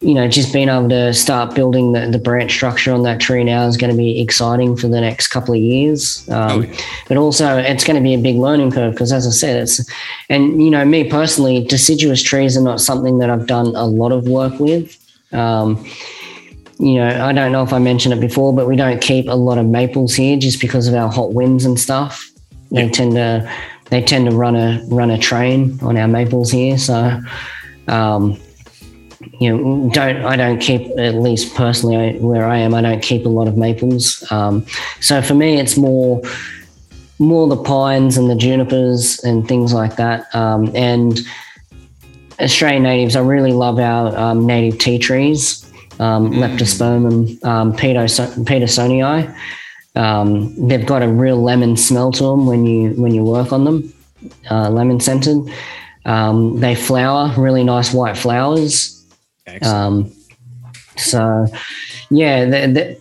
you know, just being able to start building the, the branch structure on that tree now is going to be exciting for the next couple of years. Um,
Oh, yeah.
But also, it's going to be a big learning curve because, as I said, it's, and you know, me personally, deciduous trees are not something that I've done a lot of work with. Um, you know, I don't know if I mentioned it before, but we don't keep a lot of maples here just because of our hot winds and stuff. They
Yeah.
tend to they tend to run a run a train on our maples here. So, um, you know, don't I don't keep at least personally where I am. I don't keep a lot of maples. Um, so for me, it's more more the pines and the junipers and things like that. Um, and Australian natives, I really love our um, native tea trees, um, Leptospermum um. Um, they've got a real lemon smell to them when you when you work on them, uh, lemon scented. Um, they flower really nice white flowers. Um, so, yeah, the, the,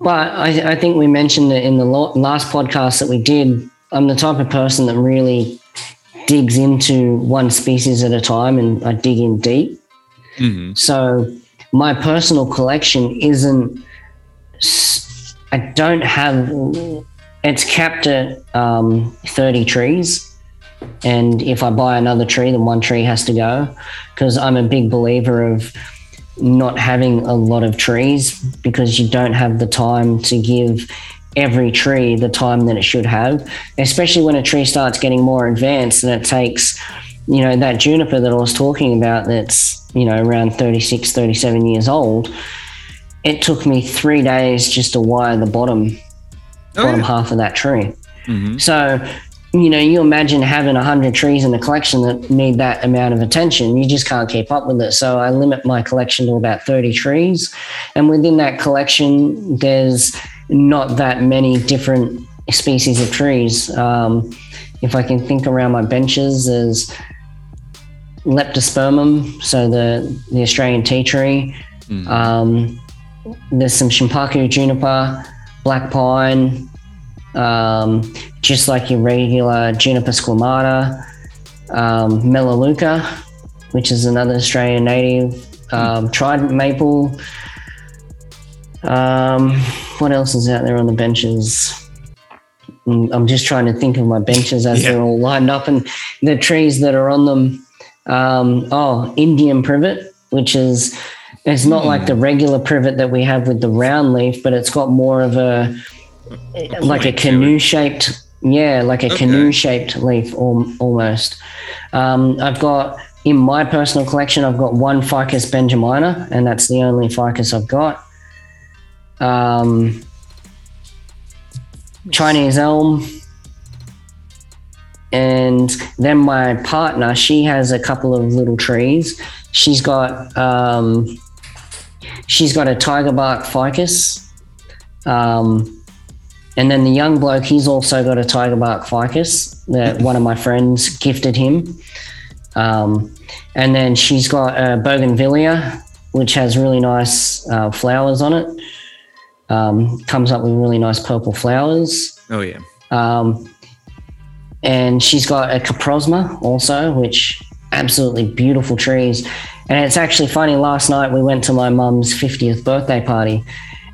but I, I think we mentioned it in the last podcast that we did. I'm the type of person that really digs into one species at a time and I dig in deep.
Mhm.
So, my personal collection isn't, I don't have, it's capped at um, 30 trees. And if I buy another tree, then one tree has to go because I'm a big believer of not having a lot of trees because you don't have the time to give every tree the time that it should have, especially when a tree starts getting more advanced and it takes, you know, that juniper that I was talking about that's, you know, around 36, 37 years old. It took me three days just to wire the bottom
Oh,
bottom
yeah.
half of that tree.
Mhm.
So, you know, you imagine having 100 trees in a collection that need that amount of attention. You just can't keep up with it. So, I limit my collection to about 30 trees. And within that collection, there's not that many different species of trees. Um, if I can think around my benches, there's Leptospermum, so the, the Australian tea tree.
Mhm.
Um, there's some Shimpaku juniper, black pine, um, just like your regular juniper squamata, um, melaleuca, which is another Australian native, um, trident maple. Um, what else is out there on the benches? Mm, I'm just trying to think of my benches as
Yeah.
they're all lined up and the trees that are on them. Um, oh, Indian privet, which is it's not like the regular privet that we have with the round leaf, but it's got more of a like a canoe shaped yeah like a
Okay.
canoe shaped leaf al- almost. Um, i've got in my personal collection i've got one ficus benjamina and that's the only ficus i've got. Um, chinese elm. And then my partner she has a couple of little trees. She's got um, she's got a tiger bark ficus um, and then the young bloke, he's also got a tiger bark ficus that one of my friends gifted him. Um, and then she's got a bougainvillea, which has really nice uh, flowers on it. Um, comes up with really nice purple flowers.
Oh yeah.
Um, and she's got a coprosma also, which absolutely beautiful trees. And it's actually funny. Last night we went to my mum's 50th birthday party,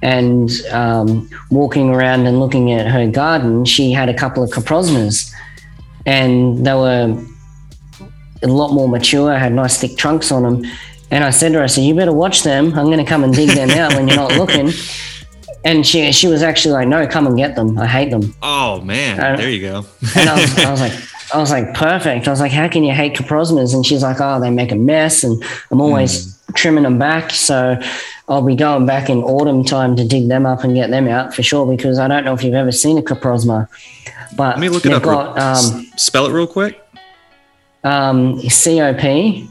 and um, walking around and looking at her garden, she had a couple of coprosmas, and they were a lot more mature, had nice thick trunks on them. And I said to her, I said, "You better watch them. I'm going to come and dig them out when you're not looking." And she she was actually like, "No, come and get them. I hate them."
Oh man,
Uh,
there you go.
And I was, I was like, I was like, perfect. I was like, how can you hate coprosmas? And she's like, oh, they make a mess, and I'm always trimming them back. So I'll be going back in autumn time to dig them up and get them out for sure. Because I don't know if you've ever seen a coprosma, but
Let me look it up. real-
got um,
spell it real quick.
um, C O P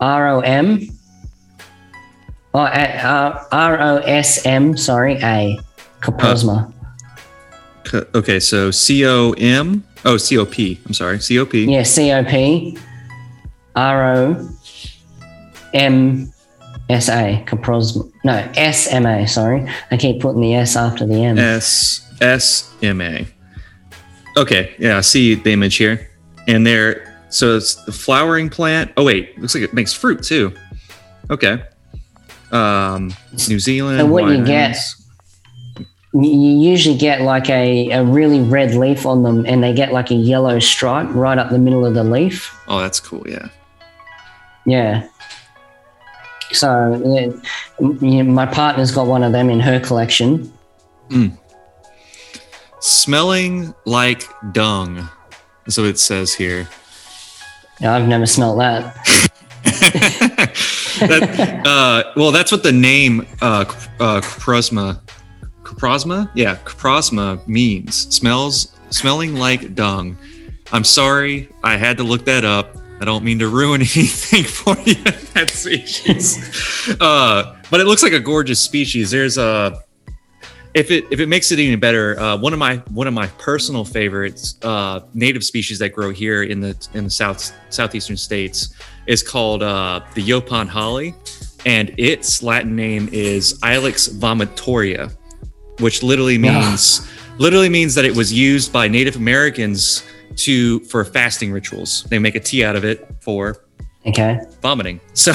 R O M oh, uh, R O S M. Sorry, A coprosma.
C- Okay, so C O M. Oh, C O P. I'm sorry, C O P.
Yeah, C O P R O M S A. Coprosma. No, S M A. Sorry. I keep putting the S after the M.
S S M A. Okay, yeah, I see the image here, and there. So it's the flowering plant. Oh wait, looks like it makes fruit too. Okay. Um, New Zealand.
So what you get-. You usually get like a, a really red leaf on them and they get like a yellow stripe right up the middle of the leaf.
Oh, that's cool. Yeah.
Yeah. So my partner's got one of them in her collection.
Smelling like dung. That's what it says here.
Now, I've never smelt that.
that, uh, well, that's what the name uh, uh, Coprosma, yeah, Coprosma means. Smells, smelling like dung. I'm sorry, I had to look that up. I don't mean to ruin anything for you. that species, uh, but it looks like a gorgeous species. There's a if it if it makes it any better, uh, one of my one of my personal favorites uh, native species that grow here in the in the south southeastern states is called uh, the Yaupon holly, and its Latin name is Ilex vomitoria, which literally
Yeah.
means literally means that it was used by Native Americans to for fasting rituals. They make a tea out of it for
Okay.
vomiting. So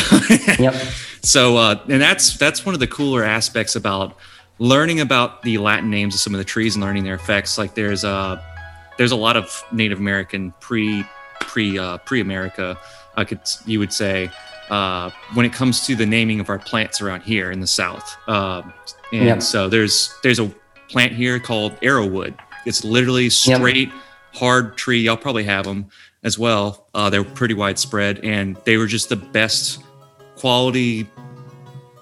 Yep.
so, uh, and that's that's one of the cooler aspects about learning about the Latin names of some of the trees and learning their effects. Like there's a there's a lot of Native American pre pre uh, pre America, I could you would say, uh, when it comes to the naming of our plants around here in the South. Um, and
Yep.
so there's there's a plant here called arrowwood. It's literally straight hard tree. Y'all probably have them as well. Uh, they're pretty widespread, and they were just the best quality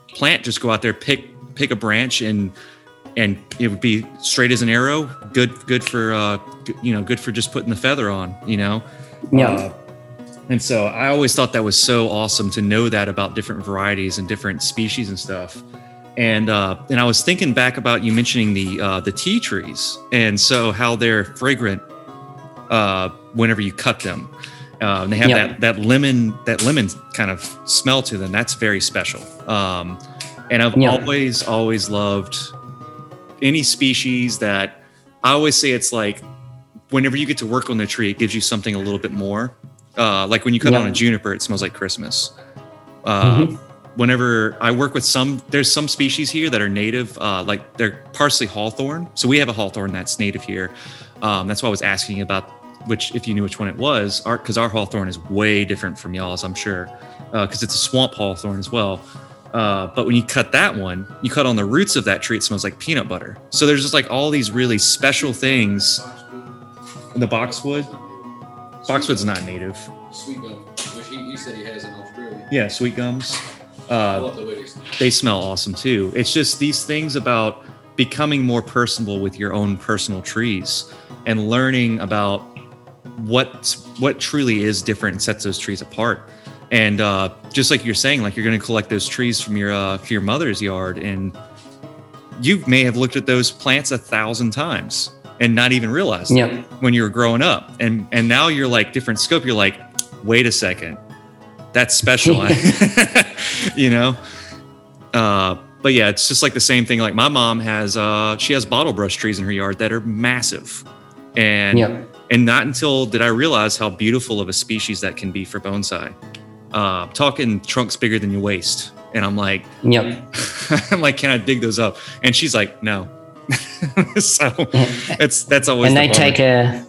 plant. Just go out there, pick pick a branch, and and it would be straight as an arrow. Good good for uh, you know good for just putting the feather on. You know.
Yeah.
Uh, and so I always thought that was so awesome to know that about different varieties and different species and stuff. And uh, and I was thinking back about you mentioning the uh, the tea trees, and so how they're fragrant uh, whenever you cut them. Uh, and they have
Yep.
that that lemon that lemon kind of smell to them. That's very special. Um, and I've
Yep.
always always loved any species that I always say it's like whenever you get to work on the tree, it gives you something a little bit more. Uh, like when you cut
Yeah.
on a juniper, it smells like Christmas. Uh,
Mhm.
Whenever I work with some, there's some species here that are native, uh, like they're parsley hawthorn. So we have a hawthorn that's native here. Um, that's why I was asking about which, if you knew which one it was, because our, hawthorn is way different from y'all's, I'm sure, because it's a swamp hawthorn as well. Uh, but when you cut that one, you cut on the roots of that tree, it smells like peanut butter. So there's just like all these really special things. The boxwood, boxwood's not native.
Sweet gum, which he, he said he has in Australia.
Yeah, sweet gums. Uh,
love the way they smell.
awesome too. It's just these things about becoming more personable with your own personal trees and learning about what what truly is different and sets those trees apart. And uh, just like you're saying, like you're going to collect those trees from your uh, from your mother's yard, and you may have looked at those plants a thousand times and not even realized
Yep.
when you were growing up and and now you're like different scope you're like wait a second that's special. You know? Uh but yeah it's just like the same thing. Like my mom has uh she has bottle brush trees in her yard that are massive. And
Yep.
and not until did i realize how beautiful of a species that can be for bonsai. Uh talking trunks bigger than your waist. And i'm like
Yep.
i'm like can i dig those up? And she's like no. So that's that's always
and
the
they take a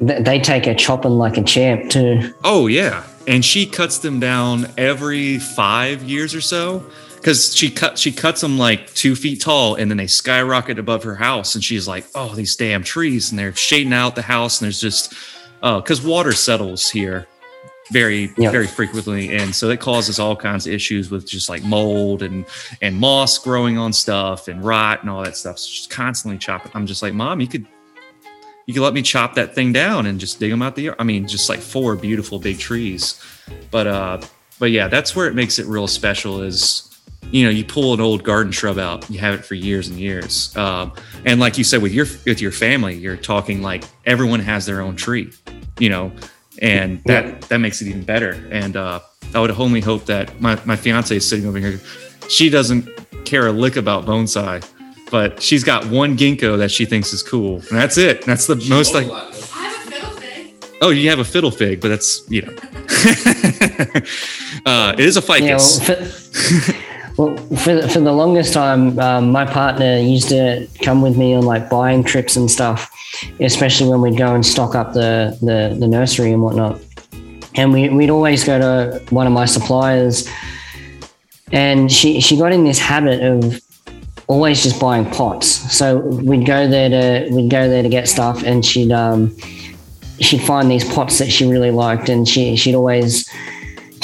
they take a chopping like a champ too.
Oh yeah, and she cuts them down every five years or so because she cut she cuts them like two feet tall, and then they skyrocket above her house, and she's like, "Oh, these damn trees!" And they're shading out the house, and there's just uh, because water settles here very
Yep.
very frequently and so it causes all kinds of issues with just like mold and and moss growing on stuff and rot and all that stuff so just constantly chopping i'm just like mom you could you could let me chop that thing down and just dig them out the yard. I mean, just like four beautiful big trees. But uh, but yeah, that's where it makes it real special. Is you know, you pull an old garden shrub out, you have it for years and years. Um, and like you said, with your with your family, you're talking like everyone has their own tree, you know, and that that makes it even better. And uh, I would only hope that my my fiance is sitting over here. She doesn't care a lick about bonsai. But she's got one ginkgo that she thinks is cool, and that's it. That's the most like
I have a fiddle thing.
Oh, you have a fiddle fig, but that's you know. uh, it is a
Yeah,
ficus.
well, for, well, for, the- for the longest time, um, my partner used to come with me on like buying trips and stuff, especially when we'd go and stock up the, the, the nursery and whatnot. And we, we'd always go to one of my suppliers, and she, she got in this habit of always just buying pots. So we'd go there to we'd go there to get stuff, and she'd um, she'd find these pots that she really liked, and she she'd always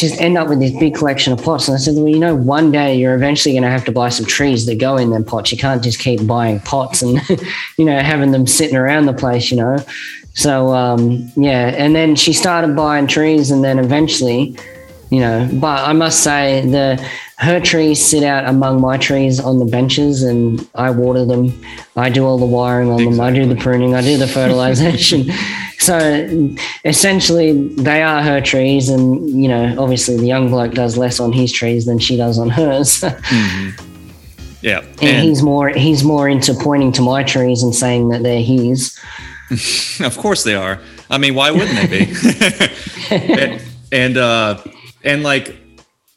just end up with this big collection of pots. And I said, well, you know, one day you're eventually going to have to buy some trees that go in them pots. You can't just keep buying pots and, you know, having them sitting around the place, you know. So, um, yeah. And then she started buying trees and then eventually, you know, but I must say the, her trees sit out among my trees on the benches and I water them. I do all the wiring on them. I do the pruning. I do the fertilization. so essentially they are her trees and you know obviously the young bloke does less on his trees than she does on hers and
Mhm. Yeah, and
he's more he's more into pointing to my trees and saying that they're his
of course they are. I mean, why wouldn't they be? and and, uh, and like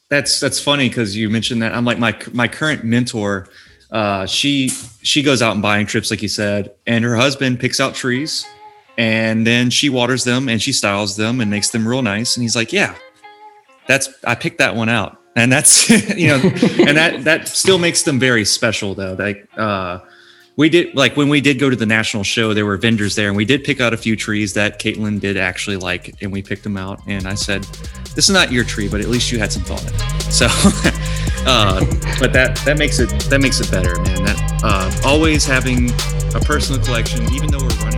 that's that's funny because you mentioned that. I'm like my my current mentor. Uh, she she goes out and buying trips, like you said, and her husband picks out trees, and then she waters them and she styles them and makes them real nice. And he's like, "Yeah, that's I picked that one out." And that's you know, and that that still makes them very special though. Like uh, we did like when we did go to the national show, there were vendors there, and we did pick out a few trees that Caitlin did actually like, and we picked them out. And I said, "This is not your tree, but at least you had some thought in it." So, uh, but that that makes it that makes it better, man. That uh, always having a personal collection, even though we're running